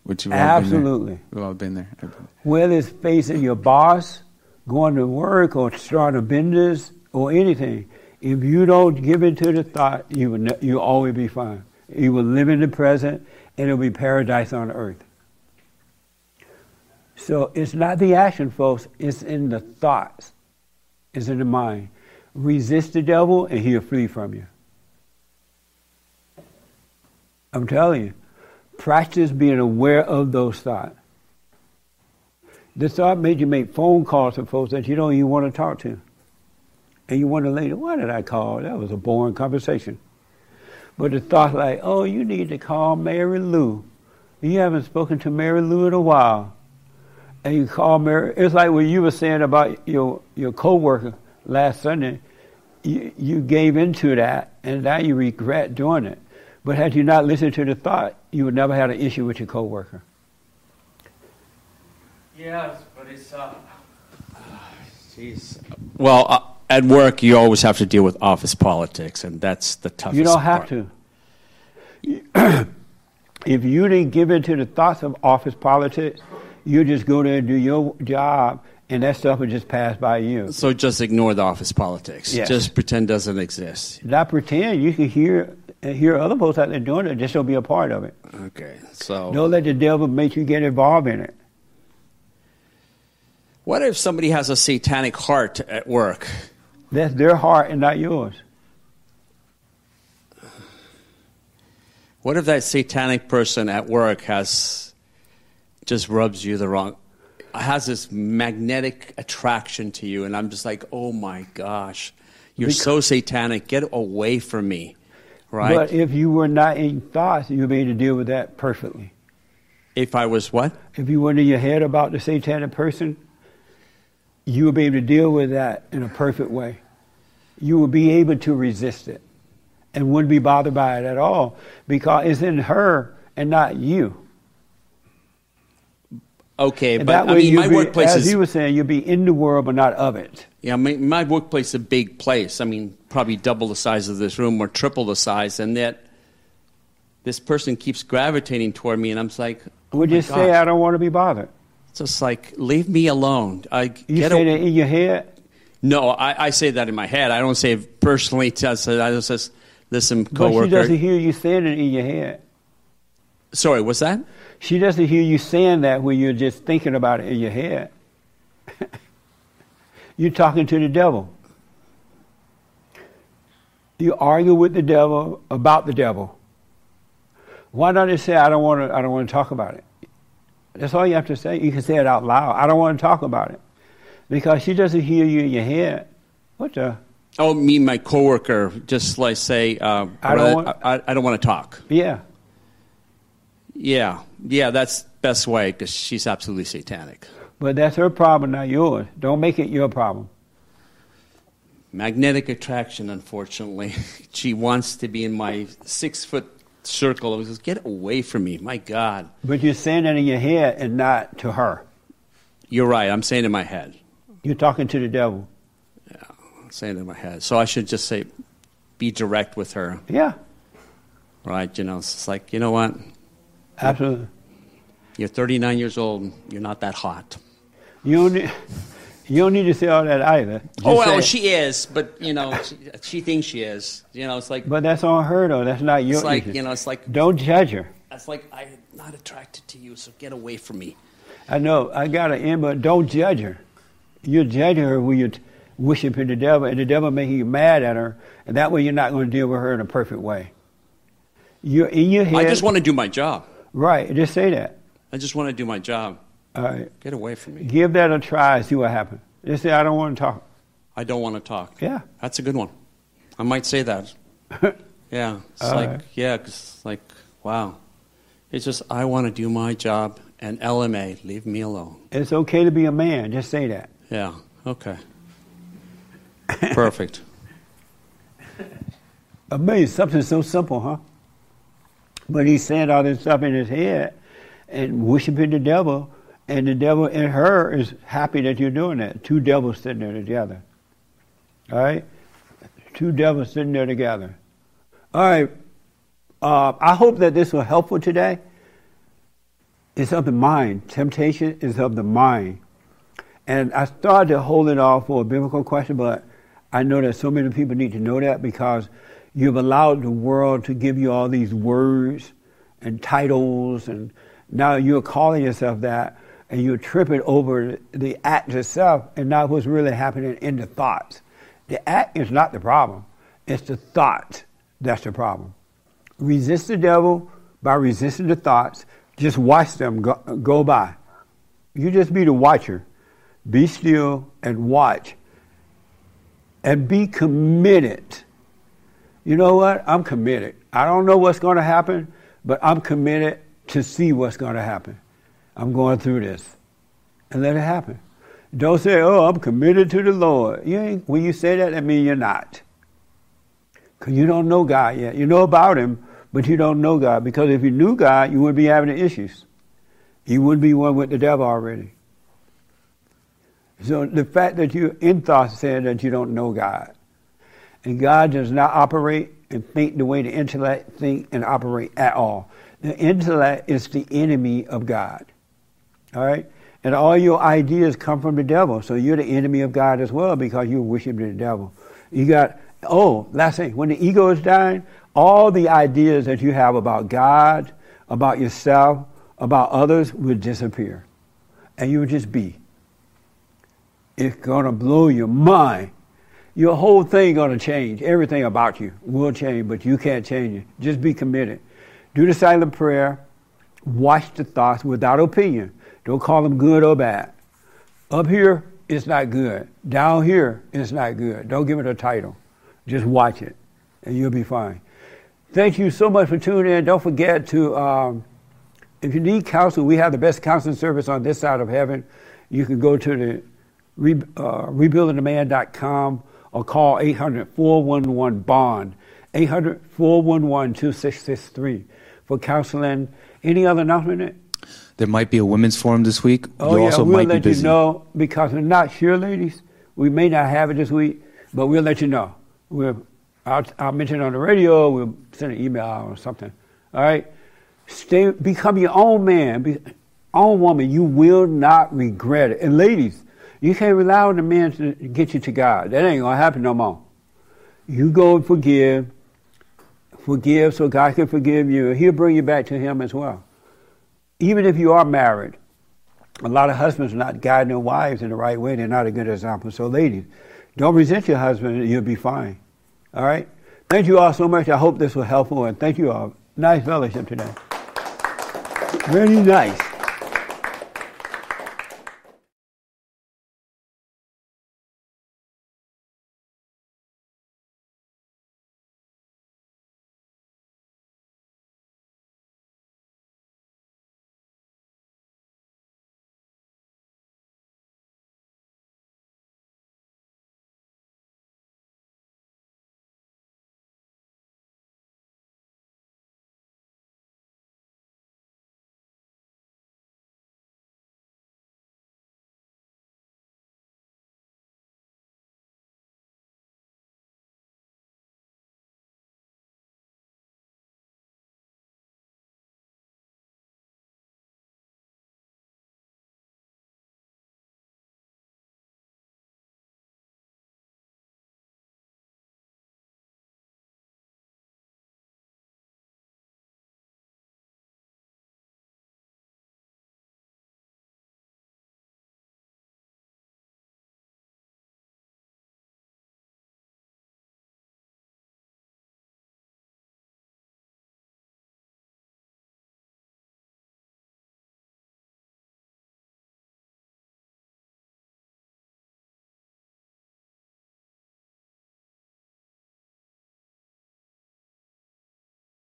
Which we've Absolutely. Been there. We've all been there. I've whether it's facing your boss, going to work, or starting a business, or anything, if you don't give into the thought, you will ne- you'll always be fine. You will live in the present, and it'll be paradise on earth. So it's not the action, folks. It's in the thoughts. It's in the mind. Resist the devil, and he'll flee from you. I'm telling you, practice being aware of those thoughts. The thought made you make phone calls to folks that you don't even want to talk to. And you wonder later, why did I call? That was a boring conversation. But the thought like, oh, you need to call Mary Lou. You haven't spoken to Mary Lou in a while. And you call Mary. It's like what you were saying about your, your coworker last Sunday. You, you gave into that, and now you regret doing it. But had you not listened to the thought, you would never have had an issue with your coworker. Yes, but it's. Uh, jeez. Well, uh, at work, you always have to deal with office politics, and that's the toughest. You don't have part. to. if you didn't give in to the thoughts of office politics, you just go there and do your job, and that stuff would just pass by you. So just ignore the office politics. Yes. Just pretend doesn't exist. Not pretend. You can hear hear other folks out there doing it. Just don't be a part of it. Okay. So Don't let the devil make you get involved in it. what if somebody has a satanic heart at work? That's their heart and not yours. What if that satanic person at work has just rubs you the wrong has this magnetic attraction to you and I'm just like, "Oh my gosh. You're Bec- so satanic. Get away from me." Right? But if you were not in thoughts, you'd be able to deal with that perfectly. If I was what? If you went in your head about the satanic person, you would be able to deal with that in a perfect way. You would be able to resist it and wouldn't be bothered by it at all because it's in her and not you. Okay, And but that I mean, you'd my be- workplace as is you were saying, you'll be in the world but not of it. Yeah, my, my workplace is a big place. I mean, probably double the size of this room or triple the size, and yet this person keeps gravitating toward me, and I'm just like, oh Would you say. I don't want to be bothered? It's just like, leave me alone. I You get say a- that in your head? No, I, I say that in my head. I don't say it personally. To, I just says, listen, But she doesn't hear you saying it in your head. Sorry, what's that? She doesn't hear you saying that when you're just thinking about it in your head. you're talking to the devil. You argue with the devil about the devil. Why not just say, I don't want to, I don't want to talk about it? That's all you have to say. You can say it out loud. I don't want to talk about it. Because she doesn't hear you in your head. What the? Oh, me, and my coworker, just like say, uh, I don't want- I, I don't want to talk. Yeah. Yeah, yeah, that's best way because she's absolutely satanic. But that's her problem, not yours. Don't make it your problem. Magnetic attraction, unfortunately. she wants to be in my six foot circle. I was just, get away from me. My God. But you're saying it in your head and not to her. You're right. I'm saying it in my head. You're talking to the devil. Yeah, I'm saying in my head. So I should just say, be direct with her. Yeah, Right? You know, it's like, you know what? absolutely. You're 39 years old. You're not that hot. You don't need, you don't need to say all that either. Oh, just oh, well, she is, but, you know, she, she thinks she is. You know, it's like, But that's on her though. That's not your it's like, you know, it's like, Don't judge her. it's like, I'm not attracted to you, so get away from me. I know. I got to end, but don't judge her. You're judging her when you're t- worshiping the devil, and the devil making you mad at her, and that way you're not going to deal with her in a perfect way. You're in your head. I just want to do my job. right. Just say that. I just want to do my job. All right. Get away from me. Give that a try. See what happens. Just say I don't want to talk. I don't want to talk. Yeah. That's a good one. I might say that. Yeah. It's All like, right. yeah, 'cause like, wow. It's just, I want to do my job, and LMA, leave me alone. It's okay to be a man. Just say that. Yeah. Okay. Perfect. Amazing. Something so simple, huh? But he's saying all this stuff in his head and worshiping the devil, and the devil in her is happy that you're doing that. Two devils sitting there together. All right? Two devils sitting there together. All right. Uh, I hope that this was helpful today. It's of the mind. Temptation is of the mind. And I started to hold it off for a biblical question, but I know that so many people need to know that because you've allowed the world to give you all these words and titles, and now you're calling yourself that, and you're tripping over the act itself and not what's really happening in the thoughts. The act is not the problem, it's the thought that's the problem. Resist the devil by resisting the thoughts. Just watch them go, go by. You just be the watcher. Be still and watch. And be committed. You know what? I'm committed. I don't know what's going to happen, but I'm committed to see what's going to happen. I'm going through this. And let it happen. Don't say, oh, I'm committed to the Lord. You ain't, when you say that, that means you're not. Because you don't know God yet. You know about Him, but you don't know God. Because if you knew God, you wouldn't be having the issues. You wouldn't be one with the devil already. So the fact that you're in thoughts saying that you don't know God. And God does not operate and think the way the intellect think and operate at all. The intellect is the enemy of God. All right? And all your ideas come from the devil. So you're the enemy of God as well because you're worshiping the devil. You got, oh, last thing, when the ego is dying, all the ideas that you have about God, about yourself, about others will disappear. And you will just be. It's going to blow your mind. Your whole thing going to change. Everything about you will change, but you can't change it. Just be committed. Do the silent prayer. Watch the thoughts without opinion. Don't call them good or bad. Up here, it's not good. Down here, it's not good. Don't give it a title. Just watch it, and you'll be fine. Thank you so much for tuning in. Don't forget to um, if you need counseling, we have the best counseling service on this side of heaven. You can go to the re, uh, rebuildingtheman.com or call 800 411 BOND, 800 411 2663 for counseling. Any other announcement? There might be a women's forum this week. Oh, you yeah, also we'll might let be you know because we're not sure, ladies. We may not have it this week, but we'll let you know. We'll, I'll, I'll mention it on the radio. We'll send an email out or something. All right? Stay, become your own man, be, own woman. You will not regret it. And ladies, you can't rely on the man to get you to God. That ain't gonna happen no more. You go and forgive, forgive so God can forgive you. He'll bring you back to Him as well. Even if you are married, a lot of husbands are not guiding their wives in the right way. They're not a good example. So, ladies, don't resent your husband, and you'll be fine. All right? Thank you all so much. I hope this was helpful, and thank you all. Nice fellowship today. Very nice.